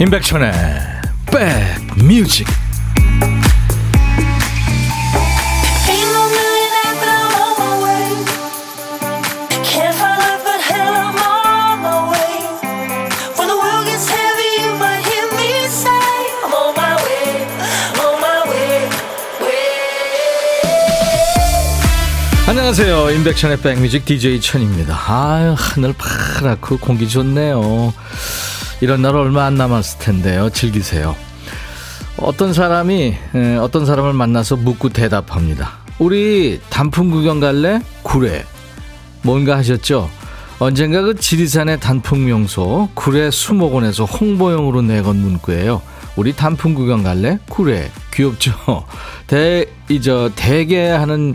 임백천의 백뮤직 안녕하세요. 임백천의 백뮤직 DJ 천입니다. 아유 하늘 파랗고 공기 좋네요 이런 날 얼마 안 남았을 텐데요. 즐기세요. 어떤 사람이 어떤 사람을 만나서 묻고 대답합니다. 우리 단풍 구경 갈래? 구례. 뭔가 하셨죠? 언젠가 그 지리산의 단풍 명소 구례 수목원에서 홍보용으로 내건 문구예요. 우리 단풍 구경 갈래? 구례. 귀엽죠? 대, 이저 대게 하는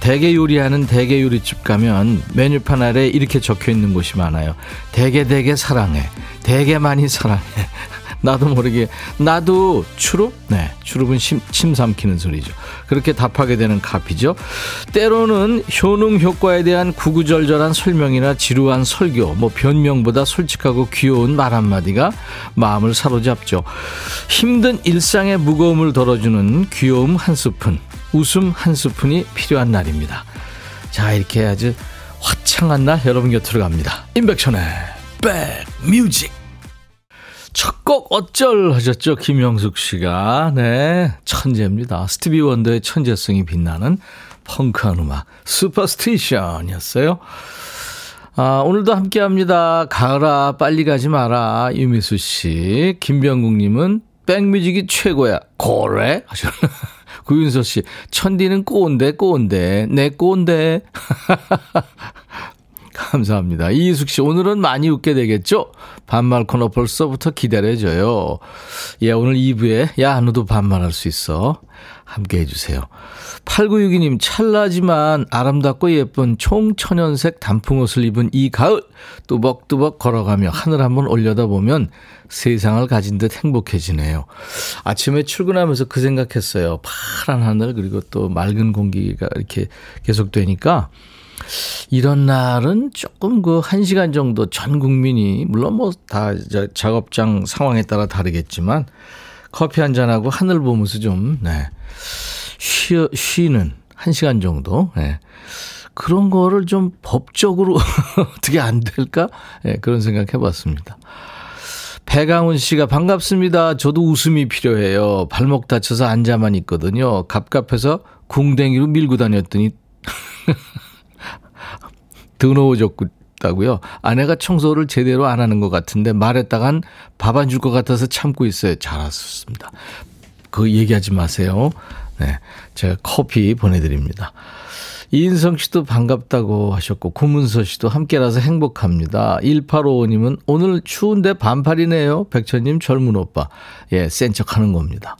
대게 요리하는 대게 요리집 가면 메뉴판 아래 이렇게 적혀 있는 곳이 많아요. 대게 대게 사랑해. 되게 많이 사랑해. 나도 모르게 나도 추룹 네 추룹은 침, 침 삼키는 소리죠 그렇게 답하게 되는 카피죠 때로는 효능 효과에 대한 구구절절한 설명이나 지루한 설교 뭐 변명보다 솔직하고 귀여운 말 한마디가 마음을 사로잡죠 힘든 일상의 무거움을 덜어주는 귀여움 한 스푼 웃음 한 스푼이 필요한 날입니다 자 이렇게 아주 화창한 날 여러분 곁으로 갑니다 임백천의 백뮤직 첫 곡 어쩔 하셨죠 김영숙 씨가 네 천재입니다 스티비 원더의 천재성이 빛나는 펑크한 음악 슈퍼스테이션이었어요 아, 오늘도 함께 합니다. 가을아, 빨리 가지 마라. 유미수 씨. 김병국 님은 백뮤직이 최고야. 고래? 하셨나? 구윤서 씨. 천디는 꼬운데, 꼬운데. 내 꼬운데. 감사합니다. 이희숙 씨, 오늘은 많이 웃게 되겠죠? 반말 코너 벌써부터 기다려져요. 예, 오늘 2부에, 야, 너도 반말할 수 있어. 함께 해주세요. 8962님, 찰나지만 아름답고 예쁜 총천연색 단풍옷을 입은 이 가을, 뚜벅뚜벅 걸어가며 하늘 한번 올려다보면 세상을 가진 듯 행복해지네요. 아침에 출근하면서 그 생각했어요. 파란 하늘, 그리고 또 맑은 공기가 이렇게 계속되니까, 이런 날은 조금 그한 시간 정도 전 국민이 물론 뭐 다 작업장 상황에 따라 다르겠지만 커피 한 잔하고 하늘 보면서 좀 네. 쉬, 쉬는 한 시간 정도 네. 그런 거를 좀 법적으로 어떻게 안 될까? 네, 그런 생각 해봤습니다. 배강훈 씨가 반갑습니다. 저도 웃음이 필요해요. 발목 다쳐서 앉아만 있거든요. 갑갑해서 궁뎅이로 밀고 다녔더니 더러워졌 다고요. 아내가 청소를 제대로 안 하는 것 같은데 말했다간 밥 안 줄 것 같아서 참고 있어요. 잘하셨습니다. 그 얘기하지 마세요. 네. 제가 커피 보내드립니다. 이인성 씨도 반갑다고 하셨고, 구문서 씨도 함께라서 행복합니다. 1855님은 오늘 추운데 반팔이네요. 백천님 젊은 오빠. 예, 센 척 하는 겁니다.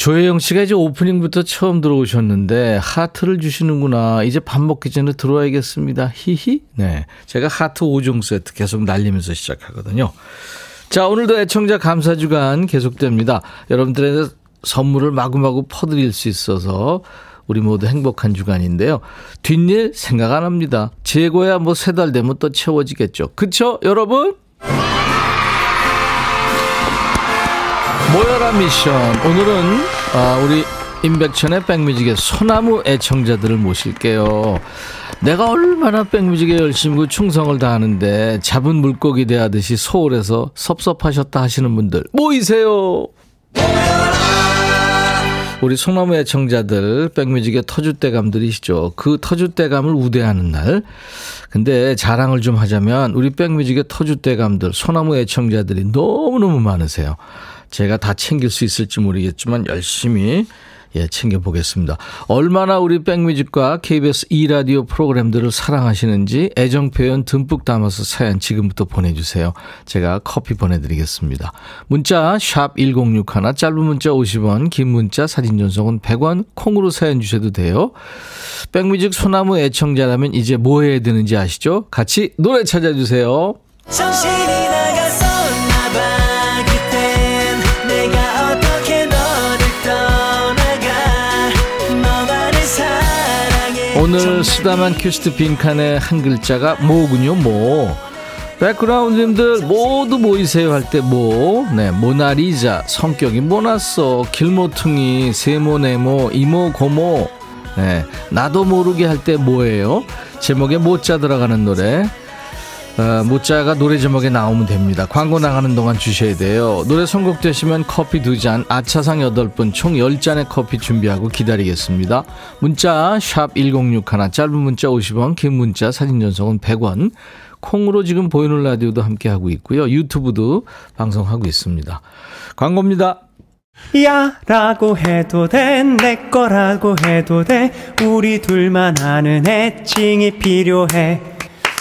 조혜영 씨가 이제 오프닝부터 처음 들어오셨는데 하트를 주시는구나. 이제 밥 먹기 전에 들어와야겠습니다. 히히. 네. 제가 하트 5종 세트 계속 날리면서 시작하거든요. 자, 오늘도 애청자 감사 주간 계속됩니다. 여러분들의 선물을 마구마구 퍼드릴 수 있어서 우리 모두 행복한 주간인데요. 뒷일 생각 안 합니다. 재고야 뭐 세 달 되면 또 채워지겠죠. 그쵸, 여러분? 모여라 미션. 오늘은 아, 우리 임백천의 백뮤직의 소나무 애청자들을 모실게요. 내가 얼마나 백뮤직에 열심히 충성을 다하는데 잡은 물고기 대하듯이 소홀해서 섭섭하셨다 하시는 분들 모이세요. 우리 소나무 애청자들 백뮤직의 터줏대감들이시죠. 그 터줏대감을 우대하는 날. 근데 자랑을 좀 하자면 우리 백뮤직의 터줏대감들 소나무 애청자들이 너무너무 많으세요. 제가 다 챙길 수 있을지 모르겠지만 열심히 예, 챙겨보겠습니다. 얼마나 우리 백뮤직과 KBS 2라디오 프로그램들을 사랑하시는지 애정 표현 듬뿍 담아서 사연 지금부터 보내주세요. 제가 커피 보내드리겠습니다. 문자 1061, 짧은 문자 50원, 긴 문자 사진 전송은 100원, 콩으로 사연 주셔도 돼요. 백뮤직 소나무 애청자라면 이제 뭐 해야 되는지 아시죠? 같이 노래 찾아주세요. 정신이 오늘 쓰다만 큐스트 빈칸의 한 글자가 뭐군요, 뭐. 백그라운드님들 모두 모이세요 할 때 뭐, 네, 모나리자, 성격이 모났어, 길모퉁이, 세모, 네모, 이모, 고모, 네, 나도 모르게 할 때 뭐예요? 제목에 모자 들어가는 노래. 어, 모자가 노래 제목에 나오면 됩니다. 광고 나가는 동안 주셔야 돼요. 노래 선곡되시면 커피 두 잔, 아차상 여덟 분, 총 열잔의 커피 준비하고 기다리겠습니다. 문자 샵 1061, 짧은 문자 50원, 긴 문자 사진 전송은 100원. 콩으로 지금 보이는 라디오도 함께하고 있고요. 유튜브도 방송하고 있습니다. 광고입니다. 야 라고 해도 돼 내 거라고 해도 돼 우리 둘만 아는 애칭이 필요해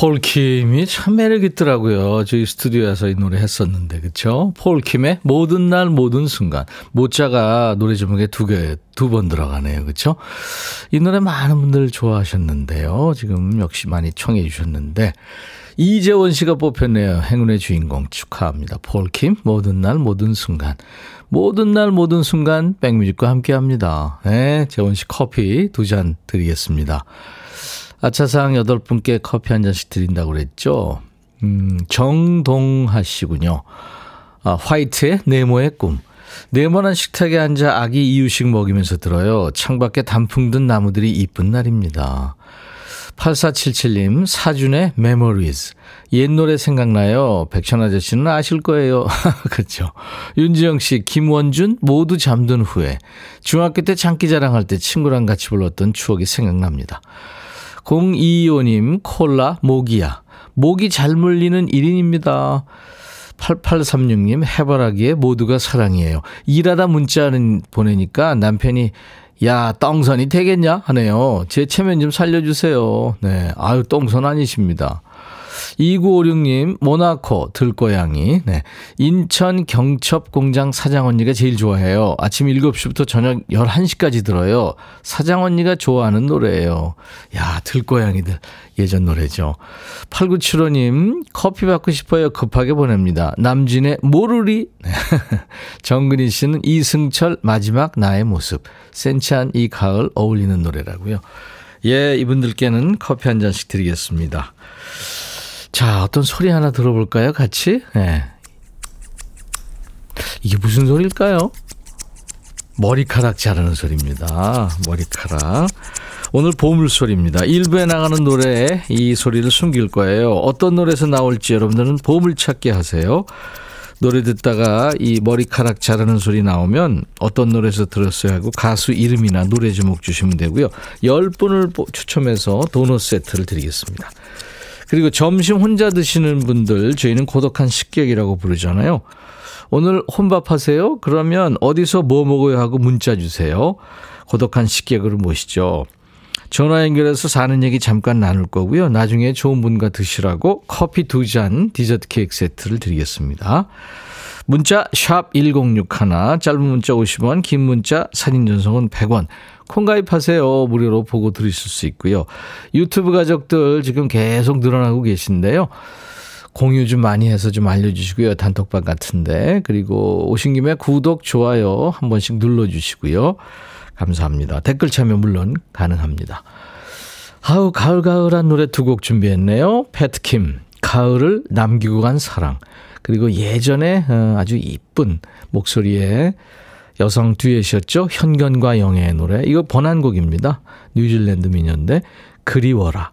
폴킴이 참 매력 있더라고요. 저희 스튜디오에서 이 노래 했었는데, 그쵸? 폴킴의 모든 날 모든 순간. 모자가 노래 제목에 두 개, 두 번 들어가네요. 그쵸? 이 노래 많은 분들 좋아하셨는데요. 지금 역시 많이 청해 주셨는데, 이재원 씨가 뽑혔네요. 행운의 주인공 축하합니다. 폴킴, 모든 날 모든 순간. 모든 날 모든 순간 백뮤직과 함께 합니다. 네, 재원 씨 커피 두 잔 드리겠습니다. 아차상 여덟 분께 커피 한 잔씩 드린다고 그랬죠. 음, 정동하 씨군요. 아, 화이트의 네모의 꿈. 네모난 식탁에 앉아 아기 이유식 먹이면서 들어요. 창밖에 단풍 든 나무들이 이쁜 날입니다. 8477님, 사준의 Memories. 옛 노래 생각나요. 백천 아저씨는 아실 거예요. 그렇죠. 윤지영 씨, 김원준, 모두 잠든 후에. 중학교 때 장기 자랑 할 때 친구랑 같이 불렀던 추억이 생각납니다. 0225님, 콜라, 모기야. 모기 잘 물리는 1인입니다. 8836님, 해바라기에 모두가 사랑이에요. 일하다 문자는 보내니까 남편이 야, 똥선이 되겠냐? 하네요. 제 체면 좀 살려주세요. 네. 아유, 똥선 아니십니다. 2956님, 모나코, 들고양이. 네. 인천 경첩 공장 사장 언니가 제일 좋아해요. 아침 7시부터 저녁 11시까지 들어요. 사장 언니가 좋아하는 노래예요. 야, 들고양이들. 예전 노래죠. 8975님, 커피 받고 싶어요. 급하게 보냅니다. 남진의 모르리. 정근희 씨는 이승철 마지막 나의 모습. 센치한 이 가을 어울리는 노래라고요. 예, 이분들께는 커피 한 잔씩 드리겠습니다. 자, 어떤 소리 하나 들어볼까요? 같이? 네. 이게 무슨 소리일까요? 머리카락 자르는 소리입니다. 머리카락. 오늘 보물소리입니다. 일부에 나가는 노래에 이 소리를 숨길 거예요. 어떤 노래에서 나올지 여러분들은 보물찾기 하세요. 노래 듣다가 이 머리카락 자르는 소리 나오면 어떤 노래에서 들었어요 하고 가수 이름이나 노래 제목 주시면 되고요. 10분을 추첨해서 도넛 세트를 드리겠습니다. 그리고 점심 혼자 드시는 분들 저희는 고독한 식객이라고 부르잖아요. 오늘 혼밥 하세요? 그러면 어디서 뭐 먹어요 하고 문자 주세요. 고독한 식객으로 모시죠. 전화 연결해서 사는 얘기 잠깐 나눌 거고요. 나중에 좋은 분과 드시라고 커피 두 잔 디저트 케이크 세트를 드리겠습니다. 문자 샵 1061, 짧은 문자 50원, 긴 문자 사진 전송은 100원. 콩 가입하세요. 무료로 보고 들으실 수 있고요. 유튜브 가족들 지금 계속 늘어나고 계신데요. 공유 좀 많이 해서 좀 알려주시고요. 단톡방 같은데. 그리고 오신 김에 구독, 좋아요 한 번씩 눌러주시고요. 감사합니다. 댓글 참여 물론 가능합니다. 아우, 가을가을한 노래 두 곡 준비했네요. 패트킴, 가을을 남기고 간 사랑. 그리고 예전에 어, 아주 이쁜 목소리의 여성 듀엣이었죠. 현견과 영애의 노래. 이거 번안곡입니다. 뉴질랜드 미녀인데 그리워라.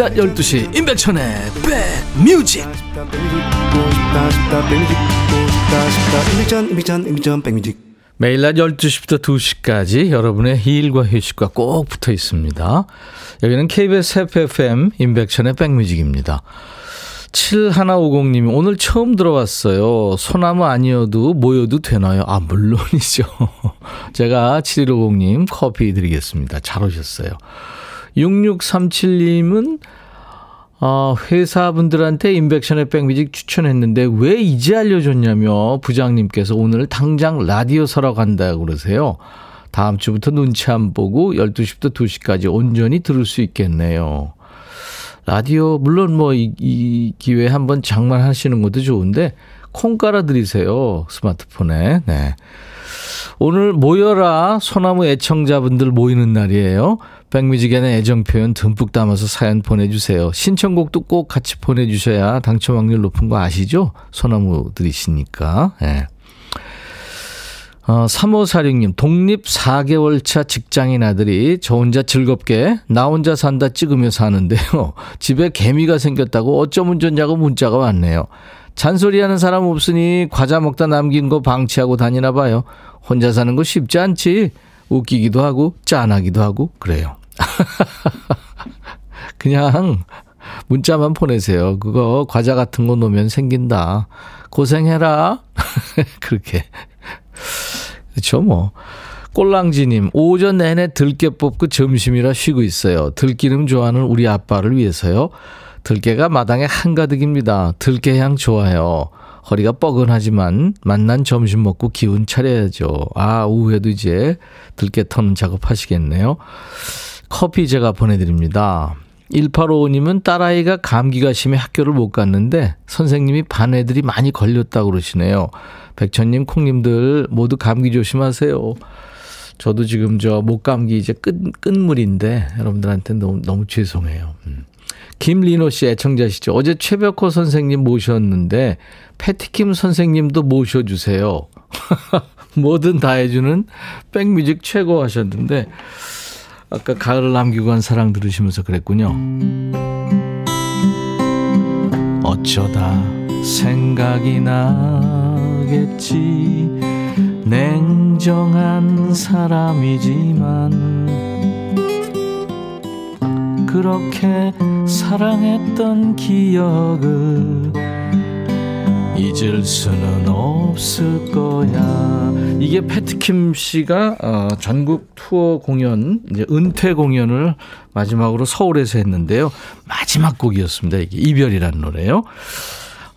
낮 12시 임백천의 백뮤직 매일 낮 12시부터 2시까지 여러분의 일과 휴식과 꼭 붙어 있습니다. 여기는 KBS FFM 인백천의 백뮤직입니다. 7150님이 오늘 처음 들어왔어요. 소나무 아니어도 모여도 되나요? 아, 물론이죠. 제가 7150님 커피 드리겠습니다. 잘 오셨어요. 6637님은 어, 회사분들한테 인백션의 백뮤직 추천했는데 왜 이제 알려줬냐며 부장님께서 오늘 당장 라디오 서러 간다고 그러세요. 다음 주부터 눈치 안 보고 12시부터 2시까지 온전히 들을 수 있겠네요. 라디오, 물론 뭐, 이, 이 기회에 한번 장만하시는 것도 좋은데, 콩 깔아드리세요. 스마트폰에. 네. 오늘 모여라 소나무 애청자분들 모이는 날이에요. 백뮤직에는 애정 표현 듬뿍 담아서 사연 보내주세요. 신청곡도 꼭 같이 보내주셔야 당첨 확률 높은 거 아시죠? 소나무들이시니까. 예. 어, 3546님, 독립 4개월 차 직장인 아들이 저 혼자 즐겁게 나 혼자 산다 찍으며 사는데요. 집에 개미가 생겼다고 어쩌면 좋냐고 문자가 왔네요. 잔소리하는 사람 없으니 과자 먹다 남긴 거 방치하고 다니나 봐요. 혼자 사는 거 쉽지 않지. 웃기기도 하고 짠하기도 하고 그래요. 그냥 문자만 보내세요. 그거 과자 같은 거 놓으면 생긴다. 고생해라. 그렇게. 그렇죠, 뭐. 꼴랑지님, 오전 내내 들깨 뽑고 점심이라 쉬고 있어요. 들기름 좋아하는 우리 아빠를 위해서요. 들깨가 마당에 한가득입니다. 들깨향 좋아요. 허리가 뻐근하지만 만난 점심 먹고 기운 차려야죠. 아, 오후에도 이제 들깨 터는 작업 하시겠네요. 커피 제가 보내드립니다. 1855님은 딸아이가 감기가 심해 학교를 못 갔는데 선생님이 반 애들이 많이 걸렸다고 그러시네요. 백천님, 콩님들 모두 감기 조심하세요. 저도 지금 저 목감기 이제 끝, 끝물인데 여러분들한테 너무, 너무 죄송해요. 음. 김리노 씨 애청자시죠? 어제 최백호 선생님 모셨는데 패티킴 선생님도 모셔주세요. 뭐든 다 해주는 백뮤직 최고 하셨는데 아까 가을을 남기고 간 사랑 들으시면서 그랬군요. 어쩌다 생각이 나겠지 냉정한 사람이지만 그렇게 사랑했던 기억을 잊을 수는 없을 거야. 이게 패트킴 씨가 어, 전국 투어 공연, 이제 은퇴 공연을 마지막으로 서울에서 했는데요. 마지막 곡이었습니다. 이게 이별이라는 노래요.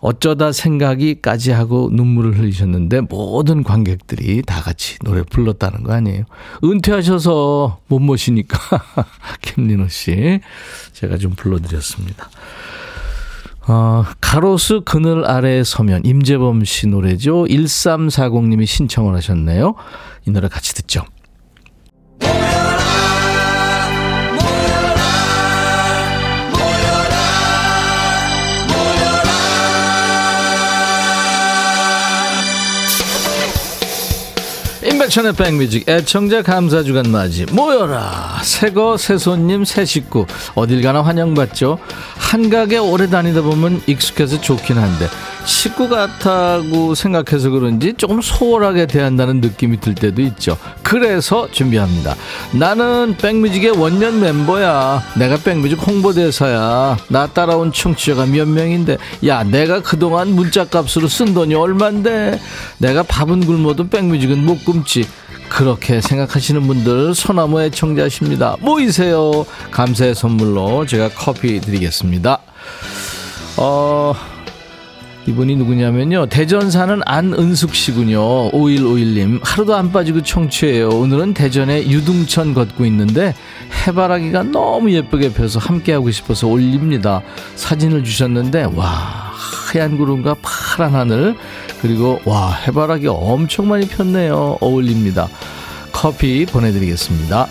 어쩌다 생각이까지 하고 눈물을 흘리셨는데 모든 관객들이 다 같이 노래 불렀다는 거 아니에요. 은퇴하셔서 못 모시니까 김민호 씨 제가 좀 불러드렸습니다. 어, 가로수 그늘 아래에 서면 임재범 씨 노래죠. 1340님이 신청을 하셨네요. 이 노래 같이 듣죠. 임백천의 백뮤직 애청자 감사 주간 맞이 모여라. 새거 새손님 새식구. 어딜 가나 환영받죠. 한가게 오래 다니다 보면 익숙해서 좋긴 한데 식구 같다고 생각해서 그런지 조금 소홀하게 대한다는 느낌이 들 때도 있죠 그래서 준비합니다 나는 백뮤직의 원년 멤버야 내가 백뮤직 홍보대사야 나 따라온 청취자가 몇 명인데 야 내가 그동안 문자 값으로 쓴 돈이 얼만데 내가 밥은 굶어도 백뮤직은 못 굶지 그렇게 생각하시는 분들 소나무 애청자십니다. 모이세요. 감사의 선물로 제가 커피 드리겠습니다. 어, 이분이 누구냐면요. 대전 사는 안은숙 씨군요. 5151님. 하루도 안 빠지고 청취해요. 오늘은 대전에 유등천 걷고 있는데 해바라기가 너무 예쁘게 펴서 함께하고 싶어서 올립니다. 사진을 주셨는데, 와, 하얀 구름과 파란 하늘, 그리고 와, 해바라기 엄청 많이 폈네요. 어울립니다. 커피 보내드리겠습니다.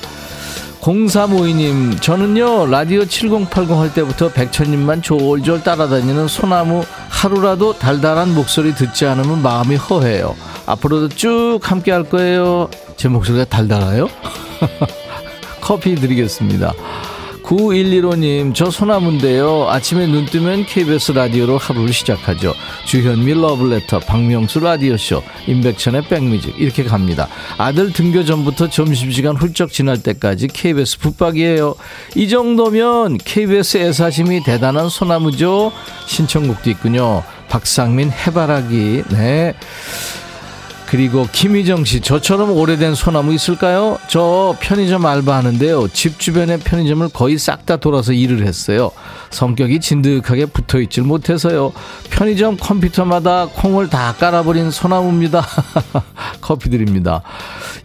0352님, 저는요, 라디오 7080 할 때부터 백천님만 졸졸 따라다니는 소나무 하루라도 달달한 목소리 듣지 않으면 마음이 허해요. 앞으로도 쭉 함께 할 거예요. 제 목소리가 달달해요? 커피 드리겠습니다. 9115님, 저 소나무인데요. 아침에 눈 뜨면 KBS 라디오로 하루를 시작하죠. 주현미 러블레터, 박명수 라디오쇼, 임백천의 백뮤직, 이렇게 갑니다. 아들 등교 전부터 점심시간 훌쩍 지날 때까지 KBS 붙박이에요. 이 정도면 KBS 애사심이 대단한 소나무죠. 신청곡도 있군요. 박상민 해바라기, 네. 그리고 김희정 씨, 저처럼 오래된 소나무 있을까요? 저 편의점 알바하는데요. 집 주변의 편의점을 거의 싹 다 돌아서 일을 했어요. 성격이 진득하게 붙어 있질 못해서요. 편의점 컴퓨터마다 콩을 다 깔아버린 소나무입니다. 커피 드립니다.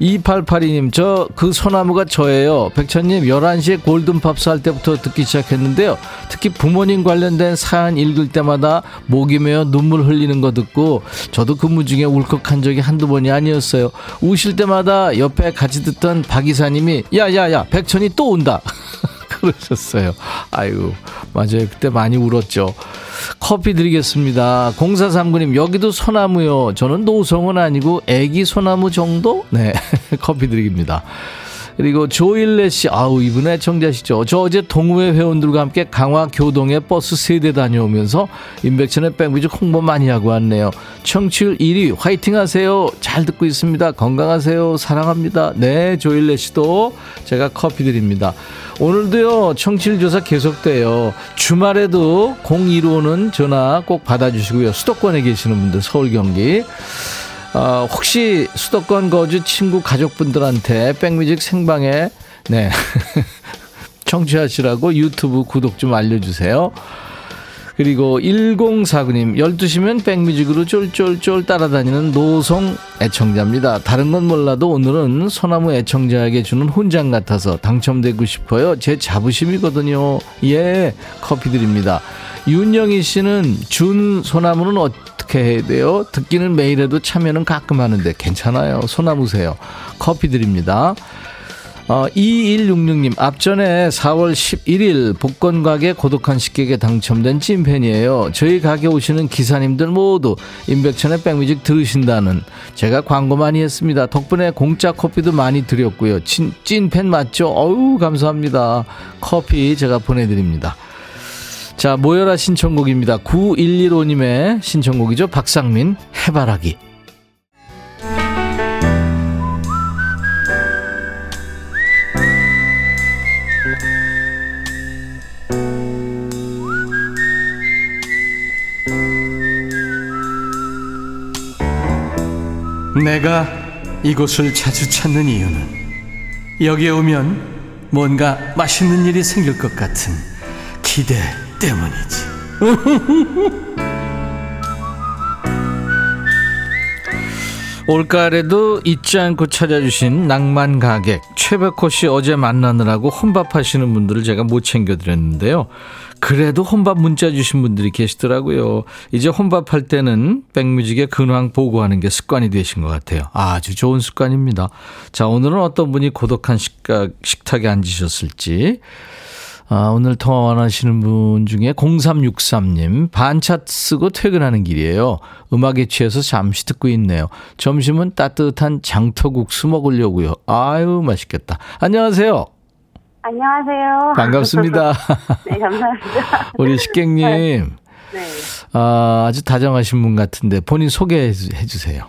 2882님, 저 그 소나무가 저예요. 백천님, 11시에 골든팝스 할 때부터 듣기 시작했는데요. 특히 부모님 관련된 사연 읽을 때마다 목이 메어 눈물 흘리는 거 듣고 저도 근무 중에 울컥한 적이 한두 번이 아니었어요. 우실 때마다 옆에 같이 듣던 박 이사님이 야야야 백천이 또 온다. 그러셨어요. 아유, 맞아요. 그때 많이 울었죠. 커피 드리겠습니다. 0439님, 여기도 소나무요. 저는 노성은 아니고 애기 소나무 정도? 네, 커피 드립니다. 그리고 조일레 씨, 아우, 이분 의청자시죠 저 어제 동호회 회원들과 함께 강화 교동에 버스 세대 다녀오면서 인백천의 백뮤직 홍보 많이 하고 왔네요. 청취율 1위 화이팅 하세요. 잘 듣고 있습니다. 건강하세요. 사랑합니다. 네, 조일레 씨도 제가 커피 드립니다. 오늘도요, 청취율 조사 계속돼요. 주말에도 0215는 전화 꼭 받아주시고요. 수도권에 계시는 분들, 서울 경기. 어, 혹시 수도권 거주 친구 가족분들한테 백뮤직 생방에 네 청취하시라고 유튜브 구독 좀 알려주세요. 그리고 1049님 12시면 백뮤직으로 쫄쫄쫄 따라다니는 노송 애청자입니다. 다른 건 몰라도 오늘은 소나무 애청자에게 주는 훈장 같아서 당첨되고 싶어요. 제 자부심이거든요. 예 커피 드립니다. 윤영희 씨는 준 소나무는 어떻게 해야 돼요? 듣기는 매일 해도 참여는 가끔 하는데 괜찮아요. 소나무세요. 커피 드립니다. 어, 2166님, 앞전에 4월 11일 복권가게 고독한 식객에 당첨된 찐팬이에요. 저희 가게 오시는 기사님들 모두 임백천의 백뮤직 들으신다는 제가 광고 많이 했습니다. 덕분에 공짜 커피도 많이 드렸고요. 찐, 찐팬 맞죠? 어우, 감사합니다. 커피 제가 보내드립니다. 자, 모여라 신청곡입니다. 9115님의 신청곡이죠. 박상민, 해바라기. 내가 이곳을 자주 찾는 이유는 여기에 오면 뭔가 맛있는 일이 생길 것 같은 기대 때문이지. 올가을에도 잊지 않고 찾아주신 낭만 가객 최백호 씨 어제 만나느라고 혼밥하시는 분들을 제가 못 챙겨드렸는데요. 그래도 혼밥 문자 주신 분들이 계시더라고요. 이제 혼밥할 때는 백뮤직의 근황 보고하는 게 습관이 되신 것 같아요. 아주 좋은 습관입니다. 자 오늘은 어떤 분이 고독한 식각, 식탁에 앉으셨을지 아, 오늘 통화 원하시는 분 중에 0363님, 반차 쓰고 퇴근하는 길이에요. 음악에 취해서 잠시 듣고 있네요. 점심은 따뜻한 장터국수 먹으려고요. 아유, 맛있겠다. 안녕하세요. 안녕하세요. 반갑습니다. 네, 감사합니다. 우리 식객님. 네. 아, 아주 다정하신 분 같은데 본인 소개해 주세요.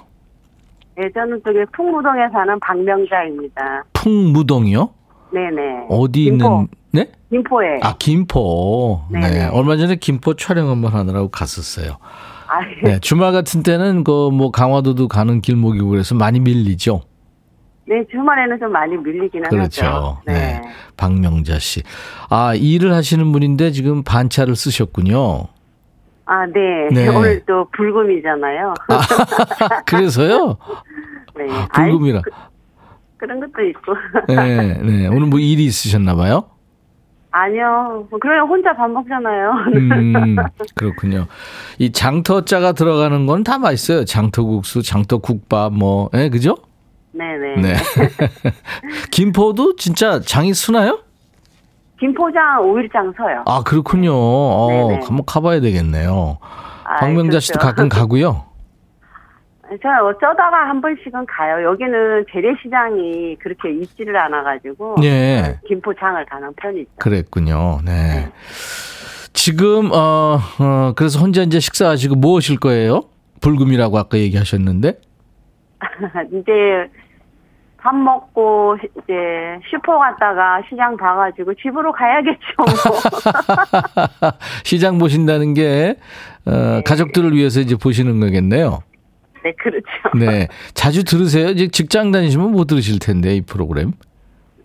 네, 저는 저기 풍무동에 사는 박명자입니다. 풍무동이요? 네네. 어디 김포. 있는, 네? 김포에. 아, 김포. 네네. 네. 얼마 전에 김포 촬영 한번 하느라고 갔었어요. 아, 예. 네. 주말 같은 때는 그 뭐 강화도도 가는 길목이고 그래서 많이 밀리죠. 네, 주말에는 좀 많이 밀리긴 그렇죠. 하죠. 네. 네. 박명자 씨. 아, 일을 하시는 분인데 지금 반차를 쓰셨군요. 아, 네. 네. 오늘 또 불금이잖아요. 아, 그래서요? 네. 아, 불금이라. 아이, 그, 그런 것도 있고. 네, 네. 오늘 뭐 일이 있으셨나 봐요? 아니요. 그래요. 혼자 밥 먹잖아요. 음, 그렇군요. 이 장터자가 들어가는 건 다 맛있어요. 장터국수, 장터국밥, 뭐, 예, 그죠? 네네. 네. 김포도 진짜 장이 쓰나요? 김포장 5일장 서요. 아, 그렇군요. 어, 네네. 한번 가봐야 되겠네요. 아, 박명자 씨도 그렇죠. 가끔 가고요. 저는 어쩌다가 한 번씩은 가요. 여기는 재래시장이 그렇게 있지를 않아가지고. 예. 김포장을 가는 편이죠. 그랬군요. 네. 지금, 어, 어, 그래서 혼자 이제 식사하시고 뭐 하실 거예요? 불금이라고 아까 얘기하셨는데? 이제 밥 먹고 이제 슈퍼 갔다가 시장 봐가지고 집으로 가야겠죠. 뭐. 시장 보신다는 게, 어, 가족들을 위해서 이제 보시는 거겠네요. 네, 그렇죠. 네. 자주 들으세요? 이제 직장 다니시면 못 들으실 텐데, 이 프로그램.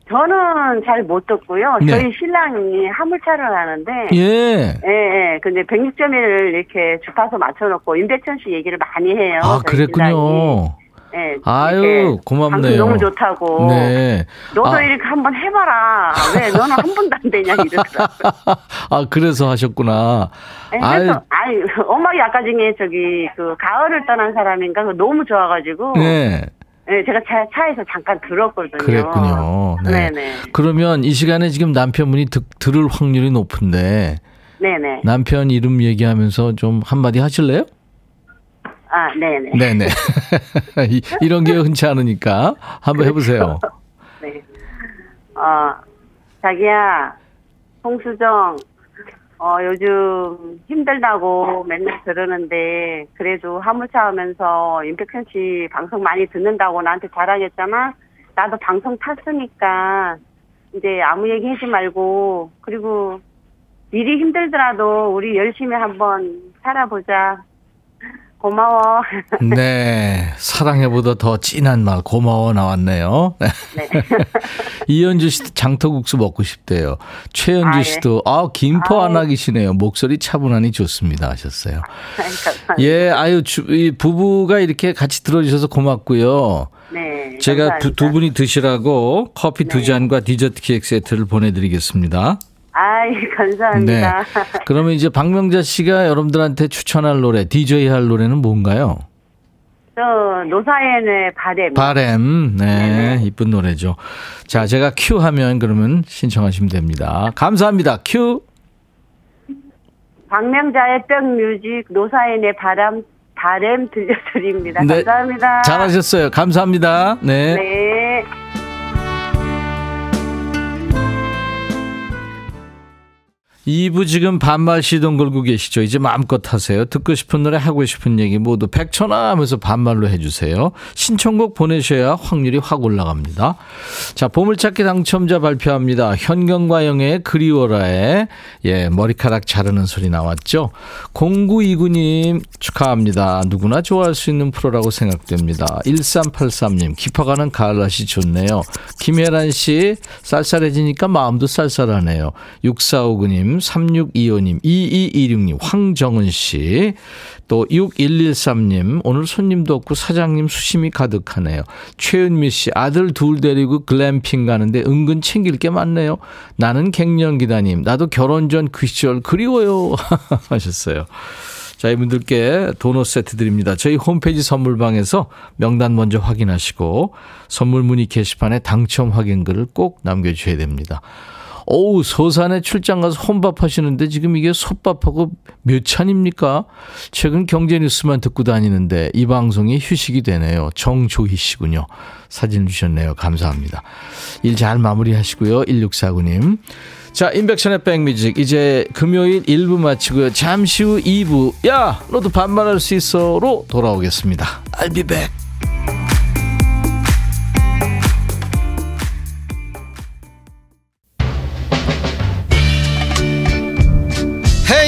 저는 잘 못 듣고요. 네. 저희 신랑이 화물차를 하는데. 예. 예, 예. 근데 106.1을 이렇게 주파수 맞춰놓고 임백천 씨 얘기를 많이 해요. 아, 신랑이. 그랬군요. 예. 아유, 이렇게 고맙네요. 방송 너무 좋다고. 네. 너도 아. 이렇게 한번 해봐라. 왜 너는 한 번도 안 되냐 이러더라고요. 아, 그래서 하셨구나. 예, 아유, 그래서 아니 엄마가 아까 중에 저기 그 가을을 떠난 사람인가 너무 좋아가지고. 네. 예, 제가 차, 차에서 잠깐 들었거든요. 그랬군요. 네. 네네. 그러면 이 시간에 지금 남편분이 듣, 들을 확률이 높은데 네네. 남편 이름 얘기하면서 좀 한마디 하실래요? 아, 네네. 네네. 이- 이런 게 흔치 않으니까 한번 해보세요. 네. 어, 자기야, 홍수정, 어, 요즘 힘들다고 맨날 들으는데, 그래도 화물차 하면서 씨 방송 많이 듣는다고 나한테 자랑했잖아? 나도 방송 탔으니까, 이제 아무 얘기 하지 말고, 그리고 일이 힘들더라도 우리 열심히 한번 살아보자. 고마워. 네. 사랑해보다 더 진한 말 고마워 나왔네요. 네. 이현주 씨도 장터국수 먹고 싶대요. 최현주 아, 예. 씨도 아 김포 아유. 안하기시네요. 목소리 차분하니 좋습니다 하셨어요. 예, 아유 주, 이 부부가 이렇게 같이 들어주셔서 고맙고요. 네. 제가 두, 두. 분이 드시라고 커피 두 네. 잔과 디저트 케이크 세트를 보내드리겠습니다. 아이, 감사합니다. 네. 그러면 이제 박명자 씨가 여러분들한테 추천할 노래, DJ 할 노래는 뭔가요? 저 노사연의 바램. 바램. 네, 이쁜 노래죠. 자, 제가 큐 하면 그러면 신청하시면 됩니다. 감사합니다. 큐. 박명자의 백뮤직 노사연의 바람 바램 들려드립니다. 네. 감사합니다. 잘하셨어요. 감사합니다. 네. 네. 이부 지금 반말 시동 걸고 계시죠. 이제 마음껏 하세요. 듣고 싶은 노래 하고 싶은 얘기 모두 백천화 하면서 반말로 해주세요. 신청곡 보내셔야 확률이 확 올라갑니다. 자, 보물찾기 당첨자 발표합니다. 현경과영의 그리워라에 예, 머리카락 자르는 소리 나왔죠. 0929님 축하합니다. 누구나 좋아할 수 있는 프로라고 생각됩니다. 1383님 깊어가는 가을 날씨 좋네요. 김혜란 씨 쌀쌀해지니까 마음도 쌀쌀하네요. 6459님, 3625님, 2226님, 황정은 씨, 또 6113 님, 오늘 손님도 없고 사장님 수심이 가득하네요. 최은미 씨, 아들 둘 데리고 글램핑 가는데 은근 챙길 게 많네요. 나는 갱년기다 님, 나도 결혼 전 그 시절 그리워요. 하셨어요. 자, 이분들께 도넛 세트 드립니다. 저희 홈페이지 선물방에서 명단 먼저 확인하시고 선물 문의 게시판에 당첨 확인글을 꼭 남겨주셔야 됩니다. 어우, 서산에 출장 가서 혼밥 하시는데 지금 이게 솥밥하고 몇 찬입니까? 최근 경제 뉴스만 듣고 다니는데 이 방송이 휴식이 되네요. 정조희 씨군요. 사진 주셨네요. 감사합니다. 일 잘 마무리하시고요. 1649님. 자, 인백션의 백뮤직. 이제 금요일 1부 마치고요. 잠시 후 2부. 야, 너도 반말할 수 있어.로 돌아오겠습니다. I'll be back.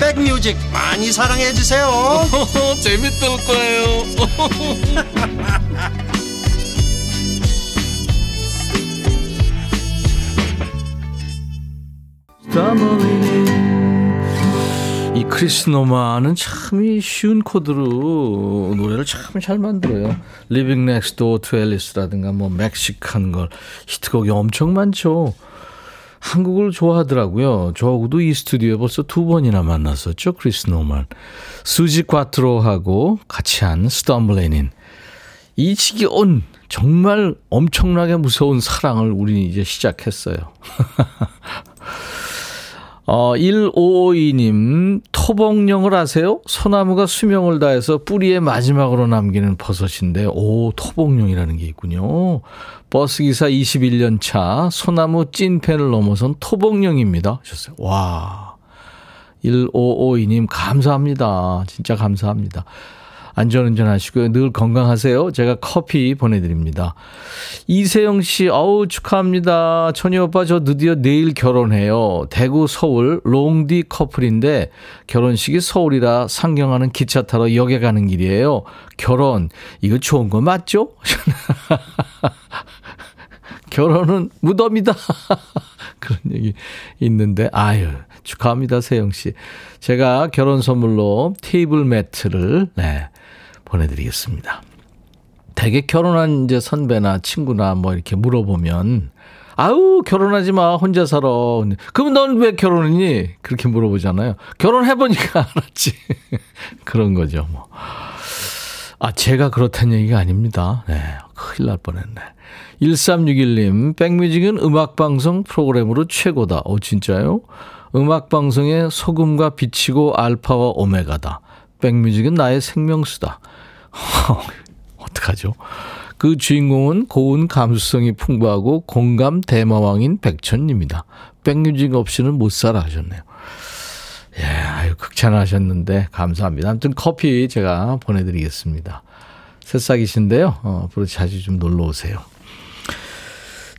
백뮤직 많이 사랑해 주세요 재밌을 거예요 이 크리스 노마는 참이 쉬운 코드로 노래를 참 잘 만들어요. Next Door to Alice라든가 뭐 멕시칸 걸 히트곡이 엄청 많죠. 한국을 좋아하더라고요. 저하고도 이 스튜디오에 벌써 두 번이나 만났었죠. 크리스 노만. 수지 꽈트로하고 같이 한 Stumblin' In. 이 지겨운 정말 엄청나게 무서운 사랑을 우리 이제 시작했어요. 어, 1552님, 토복령을 아세요? 소나무가 수명을 다해서 뿌리에 마지막으로 남기는 버섯인데, 오, 토복령이라는 게 있군요. 버스기사 21년 차, 소나무 찐팬을 넘어선 토봉령입니다. 하셨어요. 와. 1552님, 감사합니다. 진짜 감사합니다. 안전운전 하시고요. 늘 건강하세요. 제가 커피 보내드립니다. 이세영 씨, 어우, 축하합니다. 천희 오빠, 저 드디어 내일 결혼해요. 대구, 서울, 롱디 커플인데 결혼식이 서울이라 상경하는 기차 타러 역에 가는 길이에요. 결혼, 이거 좋은 거 맞죠? 결혼은 무덤이다. 그런 얘기 있는데, 아유, 축하합니다, 세영 씨. 제가 결혼 선물로 테이블 매트를, 네, 보내드리겠습니다. 대개 결혼한 이제 선배나 친구나 뭐 이렇게 물어보면 아우 결혼하지 마 혼자 살아. 그럼 넌 왜 결혼했니? 그렇게 물어보잖아요. 결혼해보니까 알았지. 그런 거죠 뭐. 아 제가 그렇다는 얘기가 아닙니다. 네 큰일 날 뻔했네. 1361님 백뮤직은 음악방송 프로그램으로 최고다. 오 진짜요? 음악방송의 소금과 빛이고 알파와 오메가다. 백뮤직은 나의 생명수다. 어떡하죠? 그 주인공은 고운 감수성이 풍부하고 공감 대마왕인 백천입니다. 백뮤직 없이는 못 살아 하셨네요. 예, 아유, 극찬하셨는데, 감사합니다. 아무튼 커피 제가 보내드리겠습니다. 새싹이신데요. 어, 앞으로 자주 좀 놀러 오세요.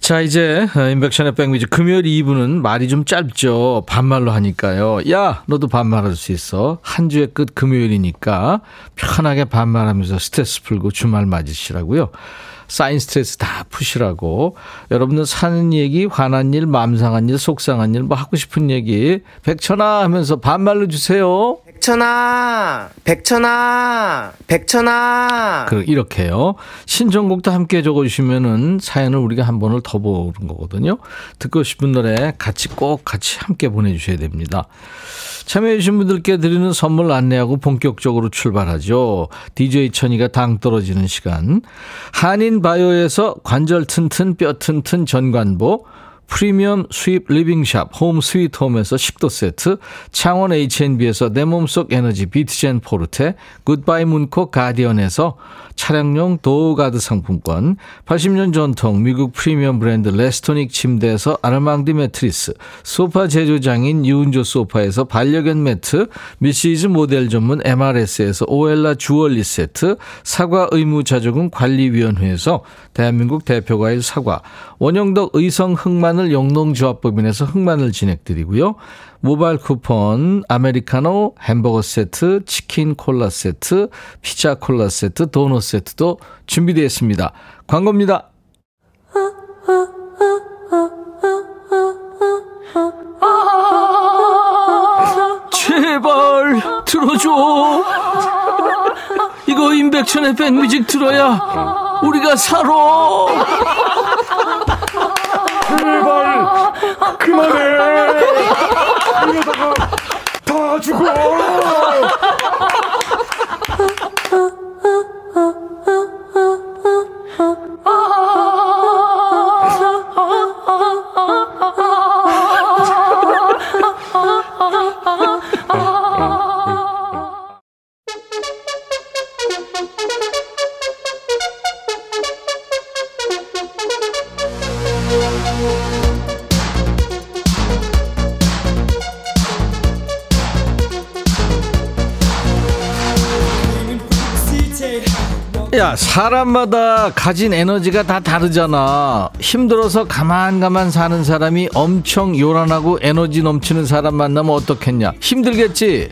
자, 이제 인백션의 백뮤지 금요일 2부는 말이 좀 짧죠. 반말로 하니까요. 야, 너도 반말할 수 있어. 한 주의 끝 금요일이니까 편하게 반말하면서 스트레스 풀고 주말 맞으시라고요. 쌓인 스트레스 다 푸시라고. 여러분들 사는 얘기, 화난 일, 맘상한 일, 속상한 일, 뭐 하고 싶은 얘기 백천아 하면서 반말로 주세요. 백천아, 백천아, 백천아. 그 이렇게요. 신청곡도 함께 적어주시면은 사연을 우리가 한 번을 더 보는 거거든요. 듣고 싶은 노래 같이 꼭 같이 함께 보내주셔야 됩니다. 참여해주신 분들께 드리는 선물 안내하고 본격적으로 출발하죠. DJ 천이가 당 떨어지는 시간. 한인 바이오에서 관절 튼튼 뼈 튼튼 전관보. 프리미엄 수입 리빙샵 홈 스위트홈에서 식도 세트, 창원 H&B에서 내 몸속 에너지 비트젠 포르테, 굿바이 문콕 가디언에서 차량용 도어가드 상품권, 80년 전통 미국 프리미엄 브랜드 레스토닉 침대에서 아르망디 매트리스, 소파 제조장인 유운조 소파에서 반려견 매트, 미시즈 모델 전문 MRS에서 오엘라 주얼리 세트, 사과 의무자조금 관리위원회에서 대한민국 대표 과일 사과, 원용덕 의성 흑마늘 영농조합법인에서 흑마늘 진액 드리고요. 모바일 쿠폰, 아메리카노, 햄버거 세트, 치킨 콜라 세트, 피자 콜라 세트, 도넛 세트도 준비되어 있습니다. 광고입니다. 제발 들어줘. 이거 임백천의 백뮤직 들어야 우리가 살아. 제발 그만해 이러다가 다 죽어 사람마다 가진 에너지가 다 다르잖아. 힘들어서 가만 가만 사는 사람이 엄청 요란하고 에너지 넘치는 사람 만나면 어떻겠냐? 힘들겠지?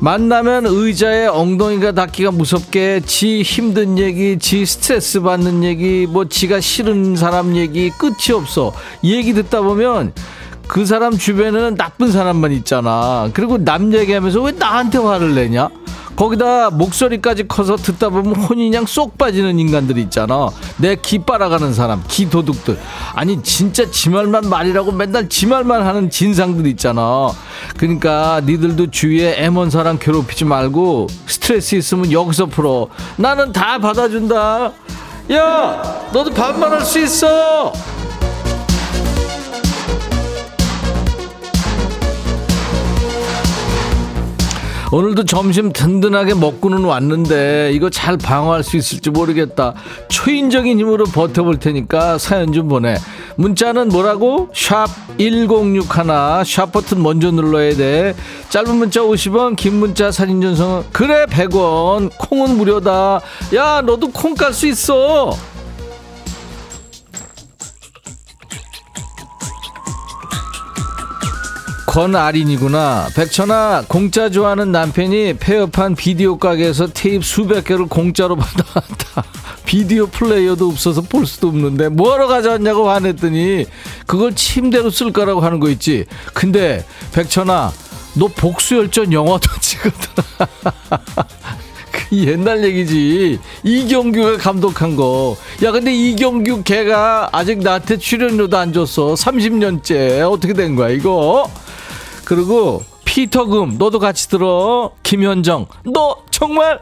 만나면 의자에 엉덩이가 닿기가 무섭게 지 힘든 얘기, 지 스트레스 받는 얘기, 뭐 지가 싫은 사람 얘기 끝이 없어. 얘기 듣다 보면 그 사람 주변에는 나쁜 사람만 있잖아. 그리고 남 얘기하면서 왜 나한테 화를 내냐? 거기다 목소리까지 커서 듣다 보면 그냥 쏙 빠지는 인간들 있잖아. 내 기 빨아가는 사람, 기 도둑들. 아니 진짜 지 말만 말이라고 맨날 지 말만 하는 진상들 있잖아. 그러니까 니들도 주위에 애먼 사람 괴롭히지 말고 스트레스 있으면 여기서 풀어. 나는 다 받아준다. 야, 너도 반말할 수 있어. 오늘도 점심 든든하게 먹고는 왔는데 이거 잘 방어할 수 있을지 모르겠다. 초인적인 힘으로 버텨볼 테니까 사연 좀 보내. 문자는 뭐라고? 샵 1061, 샵 버튼 먼저 눌러야 돼. 짧은 문자 50원, 긴 문자 사진 전송 그래 100원. 콩은 무료다. 야, 너도 콩 깔 수 있어. 권아린이구나. 백천아, 공짜 좋아하는 남편이 폐업한 비디오 가게에서 테이프 수백 개를 공짜로 받아왔다. 비디오 플레이어도 없어서 볼 수도 없는데 뭐하러 가져왔냐고 화냈더니 그걸 침대로 쓸 거라고 하는 거 있지. 근데 백천아, 너 복수열전 영화도 찍었더라. 그 옛날 얘기지. 이경규가 감독한 거. 야, 근데 이경규 걔가 아직 나한테 출연료도 안 줬어. 30년째. 어떻게 된 거야, 이거? 그리고 피터금 너도 같이 들어. 김현정 너 정말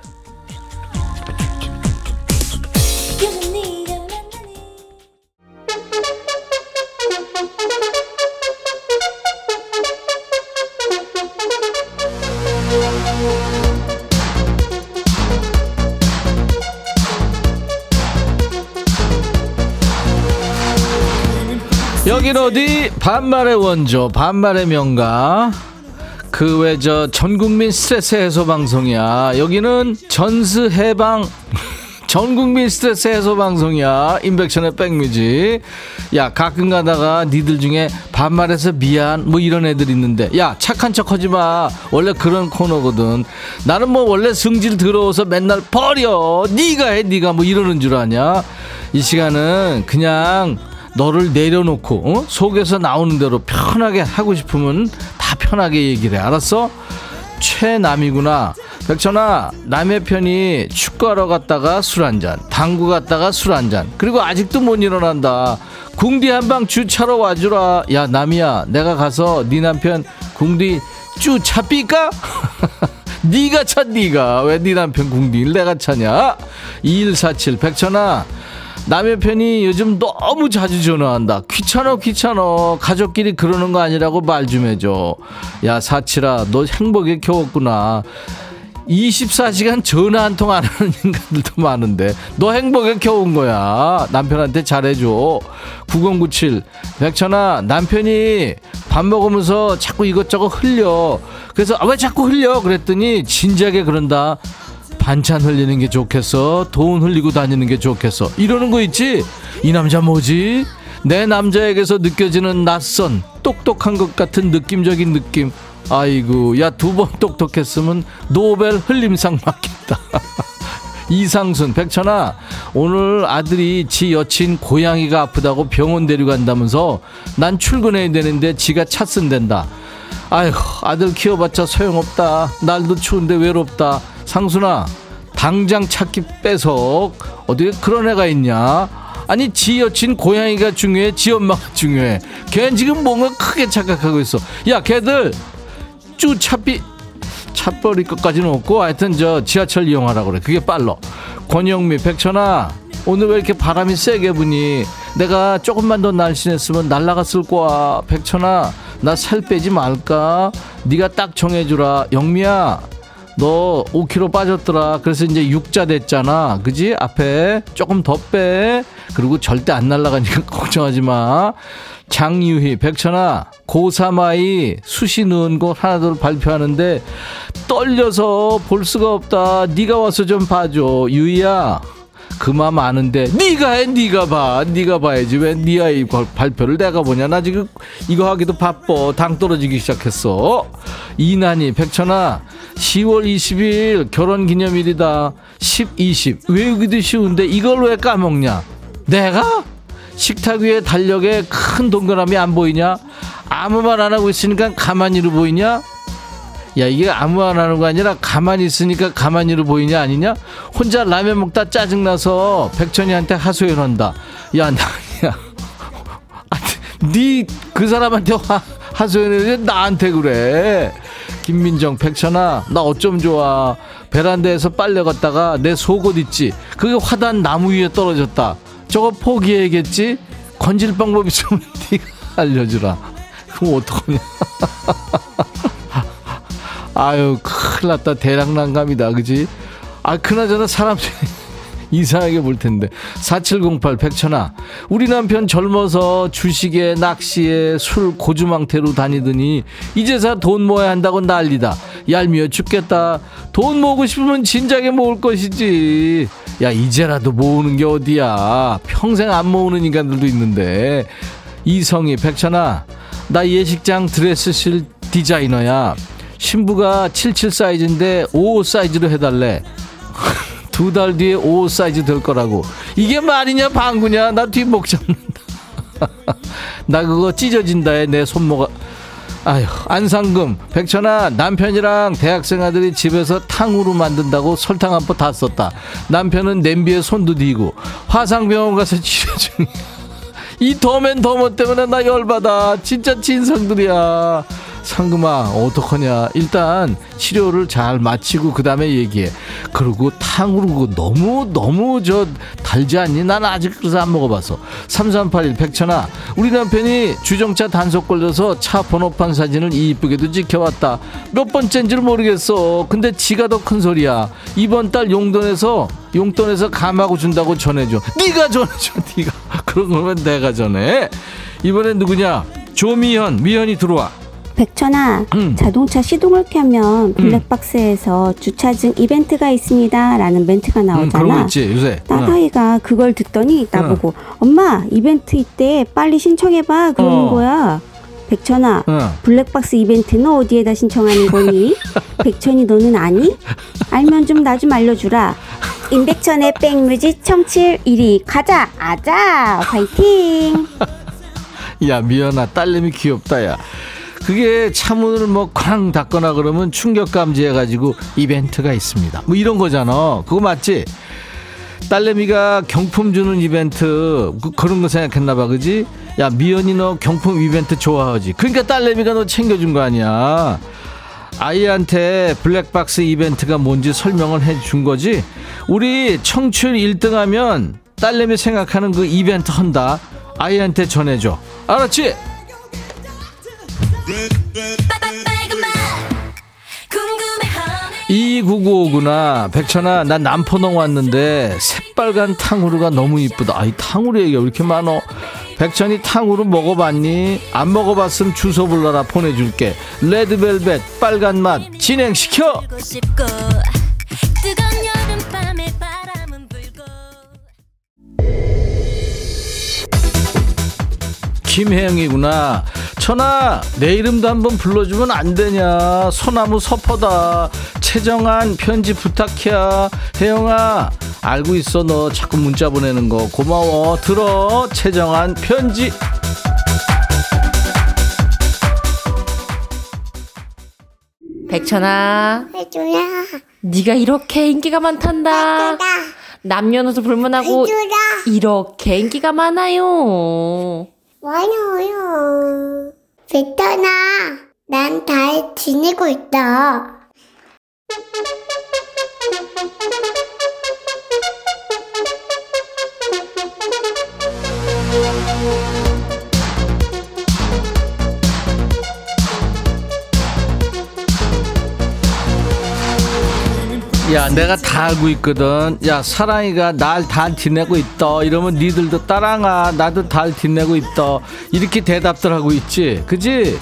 여긴 어디? 반말의 원조 반말의 명가. 그 외 저 전국민 스트레스 해소 방송이야. 여기는 전스 해방. 전국민 스트레스 해소 방송이야. 인백션의 백뮤직. 야 가끔 가다가 니들 중에 반말해서 미안 뭐 이런 애들 있는데. 야 착한 척 하지 마. 원래 그런 코너거든. 나는 뭐 원래 승질 들어서 맨날 버려. 니가 해 니가 뭐 이러는 줄 아냐? 이 시간은 그냥 너를 내려놓고 어? 속에서 나오는 대로 편하게 하고 싶으면 다 편하게 얘기를 해 알았어? 최남이구나 백천아 남의 편이 축구하러 갔다가 술 한잔 당구 갔다가 술 한잔 그리고 아직도 못 일어난다 궁디 한방 주차러 와주라 야 남이야 내가 가서 네 남편 궁디 쭈차 삐까? 네가 차 네가 왜 네 남편 궁디를 내가 차냐 2147 백천아 남의 편이 요즘 너무 자주 전화한다. 귀찮아, 귀찮아. 가족끼리 그러는 거 아니라고 말 좀 해줘. 야, 사치라, 너 행복에 겨웠구나. 24시간 전화 한 통 안 하는 인간들도 많은데 너 행복에 겨운 거야 남편한테 잘해줘 9097 백천아 남편이 밥 먹으면서 자꾸 이것저것 흘려 그래서 아, 왜 자꾸 흘려 그랬더니 진지하게 그런다 반찬 흘리는 게 좋겠어? 돈 흘리고 다니는 게 좋겠어? 이러는 거 있지? 이 남자 뭐지? 내 남자에게서 느껴지는 낯선 똑똑한 것 같은 느낌적인 느낌. 아이고 야 두 번 똑똑했으면 노벨 흘림상 맞겠다. 이상순 백천아 오늘 아들이 지 여친 고양이가 아프다고 병원 데려간다면서 난 출근해야 되는데 지가 차 쓴댄다. 아이고 아들 키워봤자 소용없다. 날도 추운데 외롭다 상순아 당장 찾기 빼서 어떻게 그런 애가 있냐? 아니 지 여친 고양이가 중요해? 지 엄마가 중요해? 걔는 지금 뭔가 크게 착각하고 있어. 야 걔들 쭈 차비 차버릴 것까지는 없고 하여튼 저 지하철 이용하라고 그래. 그게 빨라. 권영미 백천아 오늘 왜 이렇게 바람이 세게 부니? 내가 조금만 더 날씬했으면 날라갔을 거야. 백천아 나 살 빼지 말까? 네가 딱 정해주라. 영미야 너 5kg 빠졌더라. 그래서 이제 6자 됐잖아. 그지? 앞에 조금 더 빼. 그리고 절대 안 날라가니까 걱정하지 마. 장유희 백천아 고3아이 수시 넣은 거 하나 둘 발표하는데 떨려서 볼 수가 없다. 네가 와서 좀 봐줘. 유희야 그 마음 아는데 네가 해 네가 봐. 네가 봐야지. 왜네 아이 발표를 내가 보냐? 나 지금 이거 하기도 바빠. 당 떨어지기 시작했어. 이난이 백천아 10월 20일 결혼기념일이다. 10, 20 외우기도 쉬운데 이걸 왜 까먹냐? 내가? 식탁 위에 달력에 큰 동그라미 안 보이냐? 아무 말 안 하고 있으니까 가만히로 보이냐? 야 이게 아무 말안 하는 거 아니라 가만히 있으니까 가만히로 보이냐 아니냐? 혼자 라면 먹다 짜증나서 백천이한테 하소연한다. 야 나야. 니 그 사람한테 화, 하소연해 나한테 그래. 김민정 백천아 나 어쩜 좋아. 베란다에서 빨래 갔다가 내 속옷 있지? 그게 화단 나무 위에 떨어졌다. 저거 포기해야겠지? 건질 방법 있으면 네가 알려주라. 그럼 어떡하냐 아유 큰일 났다. 대략난감이다. 그지? 아 그나저나 사람 이상하게 볼 텐데. 4708 백천아 우리 남편 젊어서 주식에 낚시에 술 고주망태로 다니더니 이제서 돈 모아야 한다고 난리다. 얄미워 죽겠다. 돈 모으고 싶으면 진작에 모을 것이지. 야 이제라도 모으는 게 어디야? 평생 안 모으는 인간들도 있는데. 이성희 백천아 나 예식장 드레스실 디자이너야 신부가 77 사이즈인데 55 사이즈로 해달래. 두 달 뒤에 55 사이즈 될 거라고. 이게 말이냐 방구냐? 나 뒷목 잡는다. 나 그거 찢어진다에 내 손목 아휴 안상금. 백천아 남편이랑 대학생 아들이 집에서 탕후루 만든다고 설탕 한 포 다 썼다. 남편은 냄비에 손도 디고 화상병원 가서 치료 중이야. 이 Dumb and Dumber 때문에 나 열받아. 진짜 진상들이야 상금아 어떡하냐. 일단 치료를 잘 마치고 그 다음에 얘기해. 그리고 탕후루 너무 너무 저 달지 않니? 난 아직 그래서 안 먹어봐서 3381 백천아 우리 남편이 주정차 단속 걸려서 차 번호판 사진을 이쁘게도 찍혀왔다. 몇 번째인지를 모르겠어. 근데 지가 더 큰 소리야. 이번 달 용돈에서 용돈에서 감하고 준다고 전해줘. 네가 전해줘 네가. 그런 거면 내가 전해. 이번엔 누구냐? 조미현 미현이 들어와 백천아, 음. 자동차 시동을 켜면 블랙박스에서 주차증 이벤트가 있습니다. 라는 멘트가 그런 거 나오잖아. 있지 요새 응. 딸아이가 그걸 듣더니 나보고 엄마 이벤트 있대 빨리 신청해봐 그러는 어. 거야. 백천아 응. 블랙박스 이벤트는 어디에다 신청하는 거니? 백천이 너는 아니? 알면 좀 나 좀 알려주라. 임백천의 백뮤직 청취율 1위 가자 아자 화이팅. 야 미연아 딸내미 귀엽다 야 그게 차문을 뭐 쾅 닫거나 그러면 충격 감지해가지고 이벤트가 있습니다. 뭐 이런 거잖아. 그거 맞지? 딸내미가 경품 주는 이벤트 그, 그런 거 생각했나 봐 그지? 야 미연이 너 경품 이벤트 좋아하지. 그러니까 딸내미가 너 챙겨준 거 아니야. 아이한테 블랙박스 이벤트가 뭔지 설명을 해준 거지? 우리 청취율 1등 하면 딸내미 생각하는 그 이벤트 한다. 아이한테 전해줘. 알았지? 2995구나. 백천아 난 남포동 왔는데 새빨간 탕후루가 너무 이쁘다. 아이 탕후루 얘기가 왜 이렇게 많어? 백천이 탕후루 먹어봤니? 안 먹어봤으면 주소 불러라 보내줄게. 레드벨벳 빨간 맛 진행시켜 김혜영이구나 천아 내 이름도 한번 불러주면 안 되냐 소나무 서퍼다 최정한 편지 부탁해 혜영아 알고 있어 너 자꾸 문자 보내는 거 고마워 들어 최정한 편지 백천아, 해줘라. 네가 이렇게 인기가 많단다. 해줘라. 남녀노소 불문하고 해줘라. 이렇게 인기가 많아요. 많아요. 베터나, 난 잘 지내고 있다. 야 내가 다 알고 있거든. 야 사랑이가 날 잘 지내고 있다. 이러면 니들도 따랑아 나도 잘 지내고 있다. 이렇게 대답들 하고 있지. 그지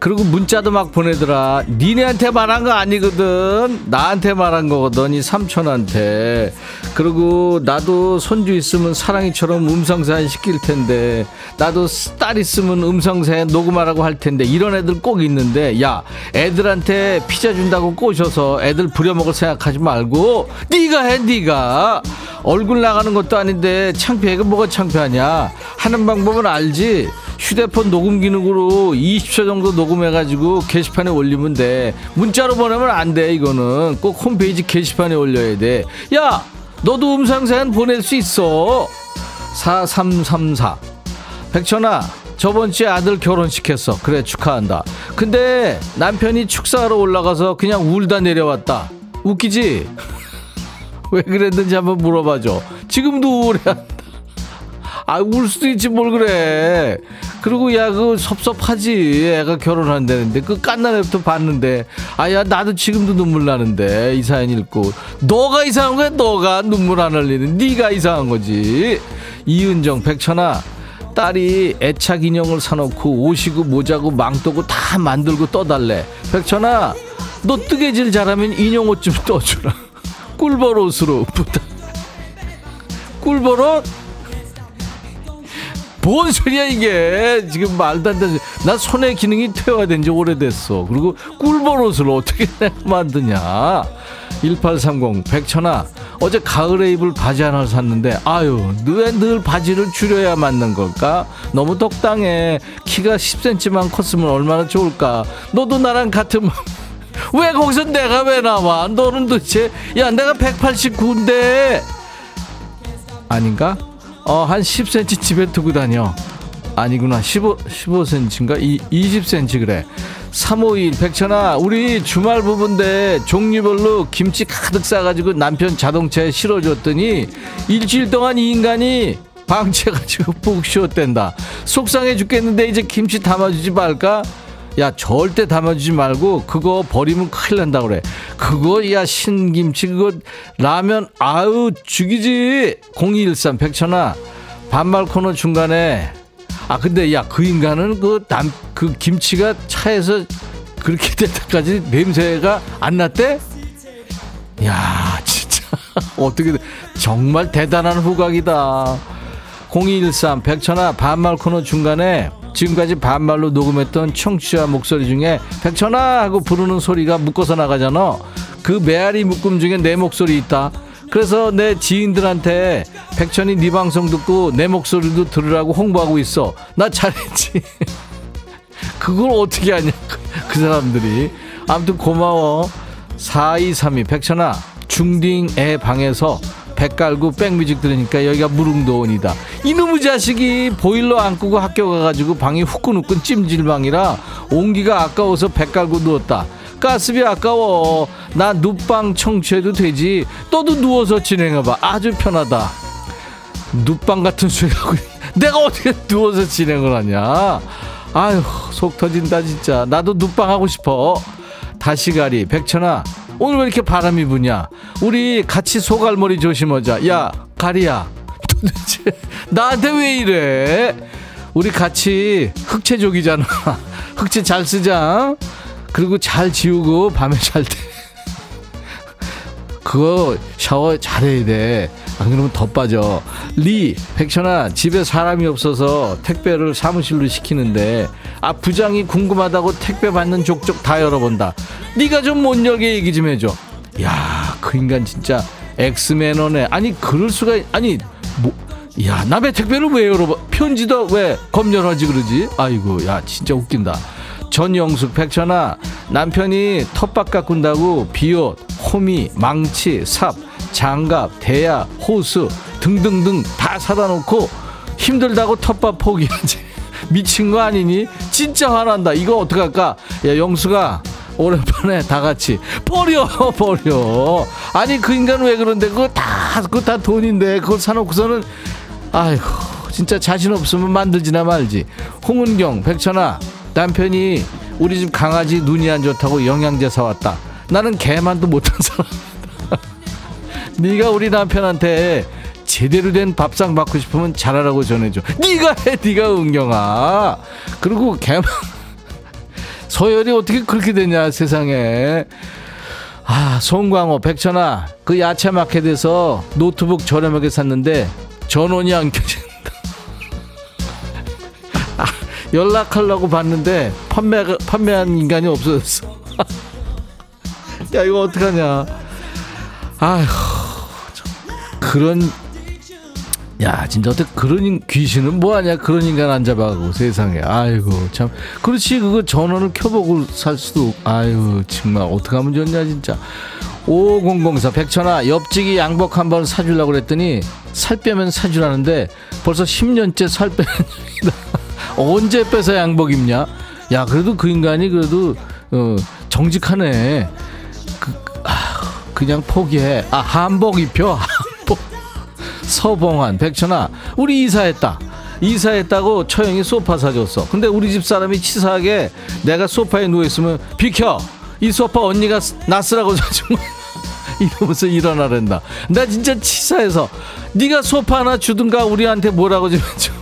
그리고 문자도 막 보내더라. 니네한테 말한 거 아니거든. 나한테 말한 거거든 이 삼촌한테. 그리고 나도 손주 있으면 사랑이처럼 음성사연 시킬 텐데 나도 딸 있으면 음성사연 녹음하라고 할 텐데 이런 애들 꼭 있는데 야 애들한테 피자 준다고 꼬셔서 애들 부려먹을 생각하지 말고 네가 해 네가. 얼굴 나가는 것도 아닌데 창피해. 그 뭐가 창피하냐? 하는 방법은 알지 휴대폰 녹음 기능으로 20초 정도 녹음해가지고 게시판에 올리면 돼. 문자로 보내면 안 돼, 이거는. 꼭 홈페이지 게시판에 올려야 돼. 야! 너도 음성사연 보낼 수 있어. 4334. 백천아, 저번 주에 아들 결혼식 했어. 그래, 축하한다. 근데 남편이 축사하러 올라가서 그냥 울다 내려왔다. 웃기지? 왜 그랬는지 한번 물어봐줘. 지금도 우울해. 아, 울 수도 있지, 뭘 그래. 그리고 야, 그 섭섭하지. 애가 결혼한다는데. 그 깐난 애부터 봤는데. 아, 야, 나도 지금도 눈물 나는데. 이 사연 읽고. 너가 이상한 거야, 너가 눈물 안 흘리는. 네가 이상한 거지. 이은정, 백천아. 딸이 애착 인형을 사놓고 옷이고 모자고 망토고 다 만들고 떠달래. 백천아, 너 뜨개질 잘하면 인형 옷 좀 떠주라. 꿀버릇으로 부탁. 꿀버릇? 뭔 소리야 이게? 지금 말도 안 되는 나 손의 기능이 퇴화된 지 오래됐어. 그리고 꿀버릇을 어떻게 만드냐? 1830 백천아 어제 가을에 입을 바지 하나를 샀는데 아유 왜 늘 바지를 줄여야 맞는 걸까? 너무 적당해. 키가 10cm만 컸으면 얼마나 좋을까? 너도 나랑 같은 왜 거기서 내가 왜 나와? 너는 도대체 야 내가 189인데. 아닌가 어, 한 10cm 집에 두고 다녀. 아니구나. 15, 15cm인가? 이, 20cm 그래. 351 백천아, 우리 주말 부부인데 종류별로 김치 가득 싸가지고 남편 자동차에 실어줬더니 일주일 동안 이 인간이 방치해가지고 푹 쉬었댄다. 속상해 죽겠는데 이제 김치 담아주지 말까? 야 절대 담아주지 말고 그거 버리면 큰일 난다 그래. 그거 야 신김치 그거 라면 아유 죽이지. 0213 백천아 반말 코너 중간에. 아 근데 야 그 인간은 그남그 김치가 차에서 그렇게 될 때까지 냄새가 안 났대? 야 진짜. 어떻게 정말 대단한 후각이다. 0213 백천아 반말 코너 중간에 지금까지 반말로 녹음했던 청취자 목소리 중에 백천아 하고 부르는 소리가 묶어서 나가잖아. 그 메아리 묶음 중에 내 목소리 있다. 그래서 내 지인들한테 백천이 네 방송 듣고 내 목소리도 들으라고 홍보하고 있어. 나 잘했지. 그걸 어떻게 하냐 그 사람들이. 아무튼 고마워. 4232 백천아 중딩 애 방에서 백 깔고 백뮤직 들으니까 여기가 무릉도원이다. 이놈의 자식이 보일러 안 끄고 학교 가가지고 방이 후끈후끈 찜질방이라 온기가 아까워서 백 깔고 누웠다. 가스비 아까워. 나 눕방 청취해도 되지. 너도 누워서 진행해봐. 아주 편하다. 눕방 같은 소리 하고 내가 어떻게 누워서 진행을 하냐? 아휴 속 터진다 진짜. 나도 눕방 하고 싶어. 다시 가리 백천아 오늘 왜 이렇게 바람이 부냐? 우리 같이 소갈머리 조심하자. 야 가리야. 도대체 나한테 왜 이래? 우리 같이 흑채족이잖아. 흑채 잘 쓰자 그리고 잘 지우고 밤에 잘 때. 그거 샤워 잘해야 돼. 안 그러면 더 빠져. 리, 백천아, 집에 사람이 없어서 택배를 사무실로 시키는데, 아, 부장이 궁금하다고 택배 받는 족족 다 열어본다. 네가 좀 못 열게 얘기 좀 해줘. 야, 그 인간 진짜 엑스매너네. 아니, 그럴 수가, 아니, 뭐, 야, 남의 택배를 왜 열어봐? 편지도 왜 검열하지 그러지? 아이고, 야, 진짜 웃긴다. 전영숙 백천아 남편이 텃밭 가꾼다고 비옷 호미 망치 삽 장갑 대야 호수 등등등 다 사다 놓고 힘들다고 텃밭 포기하지 미친 거 아니니? 진짜 화난다. 이거 어떡할까? 야 영수가 오랜만에 다 같이 버려 버려. 아니 그 인간 왜 그런데? 그거 다 그거 다 돈인데. 그걸 사놓고서는 아이고 진짜 자신 없으면 만들지나 말지. 홍은경 백천아 남편이 우리 집 강아지 눈이 안 좋다고 영양제 사왔다. 나는 개만도 못한 사람. 네가 우리 남편한테 제대로 된 밥상 받고 싶으면 잘하라고 전해줘. 네가 해, 네가 은경아. 그리고 개만 서열이 어떻게 그렇게 되냐 세상에. 아 송광호 백천아 그 야채 마켓에서 노트북 저렴하게 샀는데 전원이 안 켜진다. 연락하려고 봤는데 판매 판매한 인간이 없어졌어. 야 이거 어떡하냐. 아휴 그런 야 진짜 어떻게 그런 인, 귀신은 뭐하냐? 그런 인간 안 잡아가고 세상에. 아이고 참. 그렇지 그거 전원을 켜보고 살 수도 아이고 정말 어떻게 하면 좋냐 진짜. 5004 백천아 옆집이 양복 한번 사주려고 그랬더니 살 빼면 사주라는데 벌써 10년째 살 빼는 중이다. 언제 빼서 양복 입냐? 야 그래도 그 인간이 그래도 어, 정직하네. 그, 아, 그냥 포기해. 아 한복 입혀 서봉환 백천아 우리 이사했다. 이사했다고 처형이 소파 사줬어. 근데 우리 집 사람이 치사하게 내가 소파에 누워있으면 비켜. 이 소파 언니가 나 쓰라고 사준 거야 이러면서 일어나란다. 나 진짜 치사해서. 네가 소파 하나 주든가 우리한테 뭐라고 좀 해줘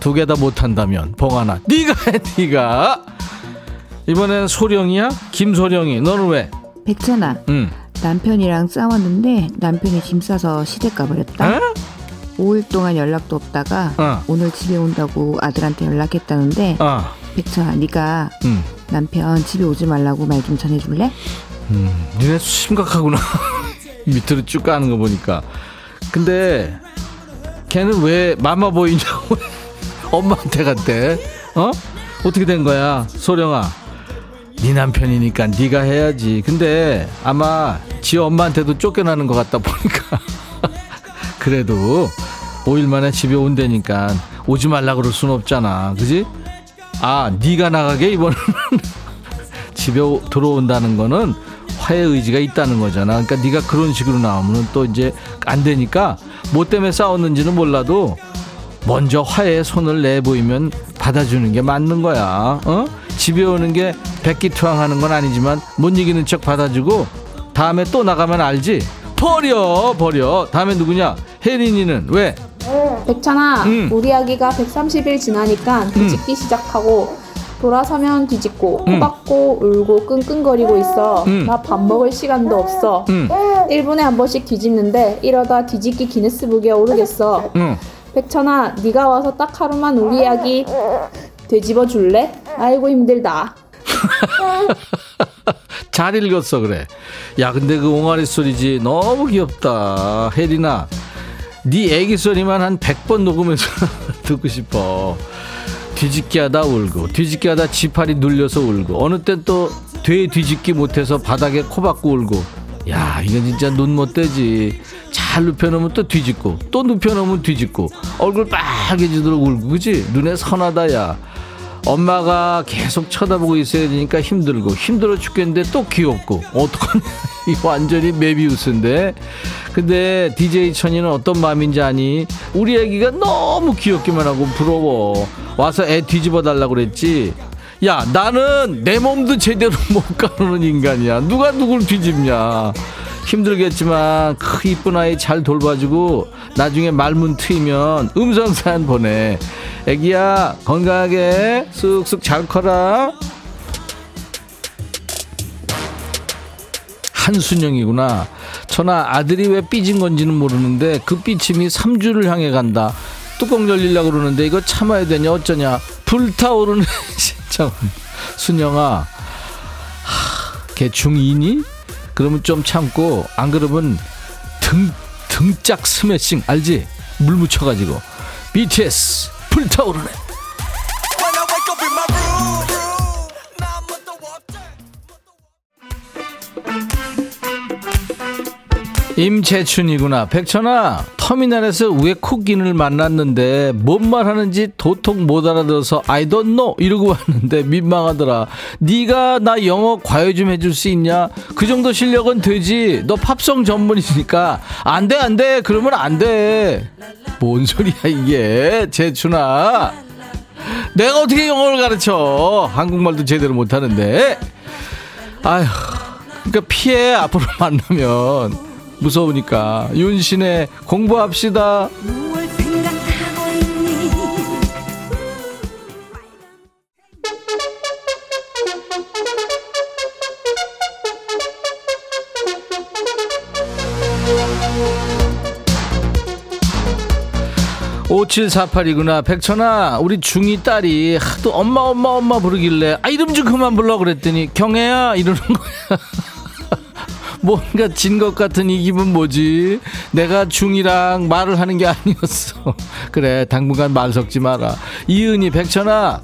두 개 다 못한다면 봉하나. 네가 해 네가. 이번엔 소령이야? 김소령이. 너는 왜? 백천아, 응. 남편이랑 싸웠는데 남편이 짐 싸서 시댁 가버렸다. 에? 5일 동안 연락도 없다가 어. 오늘 집에 온다고 아들한테 연락했다는데 아 백천아, 네가 응. 남편 집에 오지 말라고 말 좀 전해줄래? 음, 니네 심각하구나. 밑으로 쭉 가는 거 보니까. 근데 걔는 왜 마마 보이냐고 엄마한테 갔대. 어? 어떻게 된 거야, 소령아? 네 남편이니까 네가 해야지. 근데 아마 지 엄마한테도 쫓겨나는 것 같다 보니까. 그래도 5일 만에 집에 온다니까 오지 말라 그럴 순 없잖아. 그지? 아, 네가 나가게 이번에는 집에 오- 들어온다는 거는 화해 의지가 있다는 거잖아. 그러니까 네가 그런 식으로 나오면 또 이제 안 되니까 뭐 때문에 싸웠는지는 몰라도 먼저 화해의 손을 내보이면 받아주는 게 맞는 거야. 어? 집에 오는 게 백기투항하는 건 아니지만 못 이기는 척 받아주고 다음에 또 나가면 알지. 버려 버려. 다음에 누구냐? 혜린이는 왜? 백찬아, 응. 우리 아기가 130일 지나니까 뒤집기 시작하고 돌아서면 뒤집고 응. 코박고 울고 끙끙거리고 있어. 응. 나밥 먹을 시간도 없어. 응. 1분에 한 번씩 뒤집는데 이러다 뒤집기 기네스북에 오르겠어. 응. 백천아, 네가 와서 딱 하루만 우리 아기 되집어 줄래? 아이고 힘들다. 잘 읽었어 그래. 야 근데 그 옹알이 소리지. 너무 귀엽다. 혜린아 네 애기 소리만 한 100번 녹음해서 듣고 싶어. 뒤집기 하다 울고 뒤집기 하다 지팔이 눌려서 울고 어느 땐 또 돼 뒤집기 못해서 바닥에 코 박고 울고. 야 이건 진짜 눈 못 떼지. 잘 눕혀놓으면 또 뒤집고 또 눕혀놓으면 뒤집고 얼굴 빨개지도록 울고 그지? 눈에 선하다 야 엄마가 계속 쳐다보고 있어야 되니까 힘들고 힘들어 죽겠는데 또 귀엽고 어떡하냐. 이 완전히 메비우스인데. 근데 DJ 천이는 어떤 마음인지 아니. 우리 애기가 너무 귀엽기만 하고 부러워. 와서 애 뒤집어 달라고 그랬지. 야 나는 내 몸도 제대로 못 가누는 인간이야. 누가 누굴 뒤집냐. 힘들겠지만 그 이쁜 아이 잘 돌봐주고 나중에 말문 트이면 음성 사연 보내 애기야 건강하게. 쑥쑥 잘 커라. 한순영이구나. 전화 아들이 왜 삐진 건지는 모르는데 그 삐침이 3주를 향해 간다. 뚜껑 열리려고 그러는데 이거 참아야 되냐 어쩌냐. 불타오르는 신청 순영아 걔 중2니? 그러면 좀 참고 안 그러면 등 등짝 스매싱 알지? 물 묻혀가지고. BTS 불타오르네 임재춘이구나. 백천아 터미널에서 외국인을 만났는데 뭔 말 하는지 도통 못 알아들어서 I don't know 이러고 왔는데 민망하더라. 네가 나 영어 과외 좀 해줄 수 있냐? 그 정도 실력은 되지. 너 팝송 전문이니까 안 돼 안 돼. 그러면 안 돼 뭔 소리야 이게? 재춘아. 내가 어떻게 영어를 가르쳐? 한국말도 제대로 못하는데. 아휴 그러니까 피해 앞으로 만나면 무서우니까. 윤신의 공부합시다. 오칠사팔이구나. 백천아 우리 중이 딸이 하도 엄마 엄마 엄마 부르길래 아 이름 좀 그만 불러. 그랬더니 경애야 이러는 거야 뭔가 진 것 같은 이 기분 뭐지? 내가 중이랑 말을 하는 게 아니었어. 그래, 당분간 말 섞지 마라. 이은이, 백천아,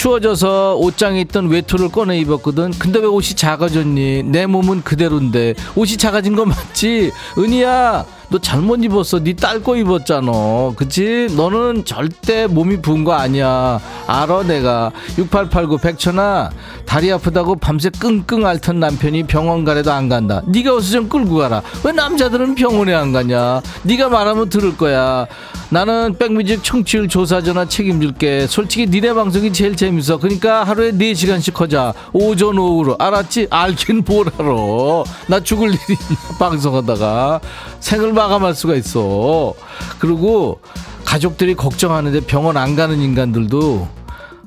추워져서 옷장에 있던 외투를 꺼내 입었거든. 근데 왜 옷이 작아졌니? 내 몸은 그대로인데. 옷이 작아진 거 맞지? 은희야, 너 잘못 입었어. 네 딸 거 입었잖아. 그치? 너는 절대 몸이 부은 거 아니야. 알아, 내가. 6889 백천아, 다리 아프다고 밤새 끙끙 앓던 남편이 병원 가래도 안 간다. 네가 어서 좀 끌고 가라. 왜 남자들은 병원에 안 가냐? 네가 말하면 들을 거야. 나는 백뮤직 청취율 조사 전화 책임질게. 솔직히 니네 방송이 제일 재밌어. 그러니까 하루에 4시간씩 하자. 오전 오후로. 알았지? 알긴 뭘 알아. 나 죽을 일이 방송하다가. 생을 마감할 수가 있어. 그리고 가족들이 걱정하는데 병원 안 가는 인간들도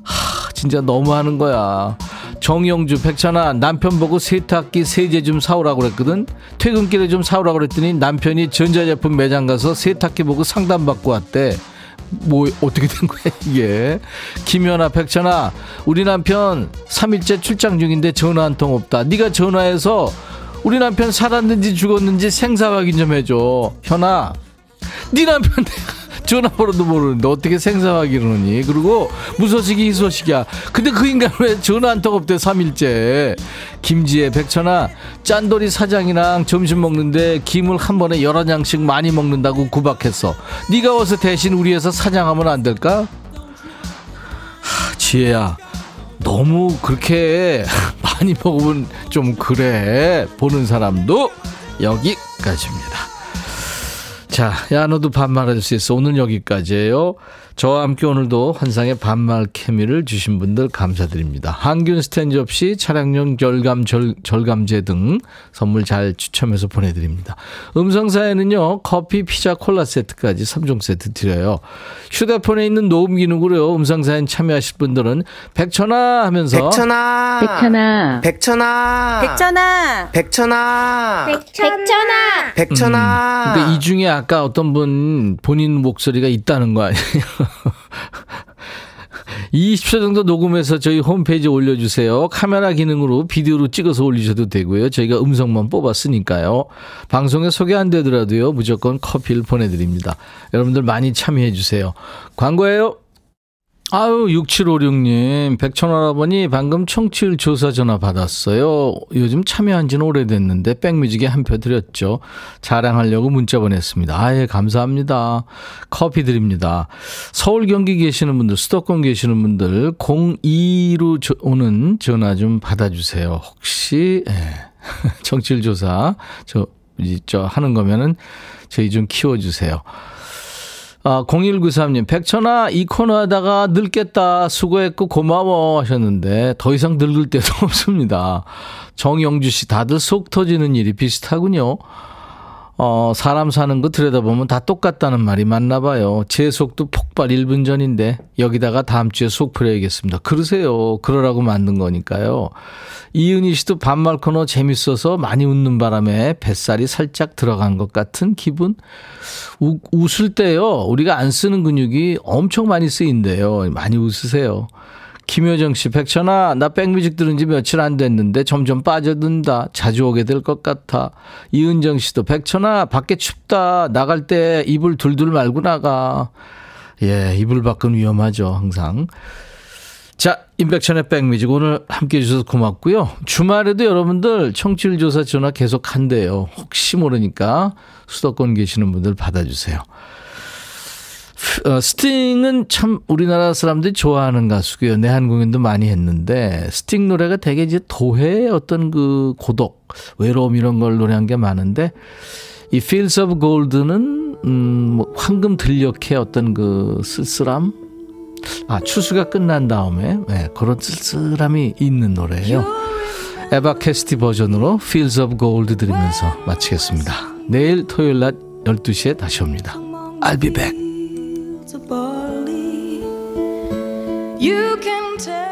하, 진짜 너무하는 거야. 정영주 백천아 남편 보고 세탁기 세제 좀 사오라고 그랬거든 퇴근길에 좀 사오라고 그랬더니 남편이 전자제품 매장 가서 세탁기 보고 상담받고 왔대 뭐 어떻게 된 거야 이게? 김연아 백천아 우리 남편 3일째 출장 중인데 전화 한 통 없다. 네가 전화해서 우리 남편 살았는지 죽었는지 생사 확인 좀 해줘. 현아 네 남편 내가 전화번호도 모르는데 어떻게 생사 확인을 하니? 그리고 무소식이 희소식이야. 근데 그 인간 왜 전화 한통 없대 3일째? 김지혜 백천아 짠돌이 사장이랑 점심 먹는데 김을 한 번에 여러 장씩 많이 먹는다고 구박했어. 네가 와서 대신 우리 회사 사장하면 안 될까? 하, 지혜야. 너무 그렇게 많이 먹으면 좀 그래. 보는 사람도 여기까지입니다 자, 야, 너도 반말할 수 있어. 오늘 여기까지예요. 저와 함께 오늘도 환상의 반말 케미를 주신 분들 감사드립니다. 항균 스탠즈 없이 차량용 결감, 절, 절감제 등 선물 잘 추첨해서 보내드립니다. 음성사에는요, 커피, 피자, 콜라 세트까지 3종 세트 드려요. 휴대폰에 있는 녹음 기능으로요, 음성사연 참여하실 분들은 백천아 하면서 백천아 백천아 백천아 백천아 백천아 백천아 백천아 음, 그러니까 이 중에 아까 어떤 분 본인 목소리가 있다는 거 아니에요? 20초 정도 녹음해서 저희 홈페이지에 올려주세요. 카메라 기능으로 비디오로 찍어서 올리셔도 되고요. 저희가 음성만 뽑았으니까요. 방송에 소개 안 되더라도요. 무조건 커피를 보내드립니다. 여러분들 많이 참여해주세요. 광고예요. 아유, 6756님, 백천할아버니 방금 청취율 조사 전화 받았어요. 요즘 참여한 지는 오래됐는데 백뮤직에 한 표 드렸죠. 자랑하려고 문자 보냈습니다. 아예 감사합니다. 커피 드립니다. 서울 경기 계시는 분들, 수도권 계시는 분들 02로 저- 오는 전화 좀 받아주세요. 혹시 예. 청취율 조사 저, 이- 저 하는 거면은 저희 좀 키워주세요. 아, 0193님, 백천아, 이 코너 하다가 늙겠다, 수고했고 고마워 하셨는데, 더 이상 늙을 때도 없습니다. 정영주 씨, 다들 속 터지는 일이 비슷하군요. 어, 사람 사는 거 들여다보면 다 똑같다는 말이 맞나 봐요. 제 속도 폭발 1분 전인데, 여기다가 다음 주에 속 풀어야겠습니다. 그러세요. 그러라고 만든 거니까요. 이은희 씨도 반말 코너 재밌어서 많이 웃는 바람에 뱃살이 살짝 들어간 것 같은 기분? 우, 웃을 때요, 우리가 안 쓰는 근육이 엄청 많이 쓰인대요. 많이 웃으세요. 김효정 씨, 백천아, 나 백뮤직 들은 지 며칠 안 됐는데 점점 빠져든다. 자주 오게 될 것 같아. 이은정 씨도, 백천아, 밖에 춥다. 나갈 때 이불 둘둘 말고 나가. 예, 이불 밖은 위험하죠, 항상. 자, 임백천의 백뮤직 오늘 함께 해주셔서 고맙고요. 주말에도 여러분들 청취율 조사 전화 계속 한대요. 혹시 모르니까 수도권 계시는 분들 받아주세요. 어, 스팅은 참 우리나라 사람들이 좋아하는 가수고요. 내한 공연도 많이 했는데 스팅 노래가 되게 이제 도회의 어떤 그 고독, 외로움 이런 걸 노래한 게 많은데 이 Fields of Gold는 음, 뭐 황금 들녘의 어떤 그 쓸쓸함, 아 추수가 끝난 다음에 네, 그런 쓸쓸함이 있는 노래예요. 에바 캐시디 버전으로 Fields of Gold 들으면서 마치겠습니다. 내일 토요일 낮 12시에 다시 옵니다. I'll be back. You can tell.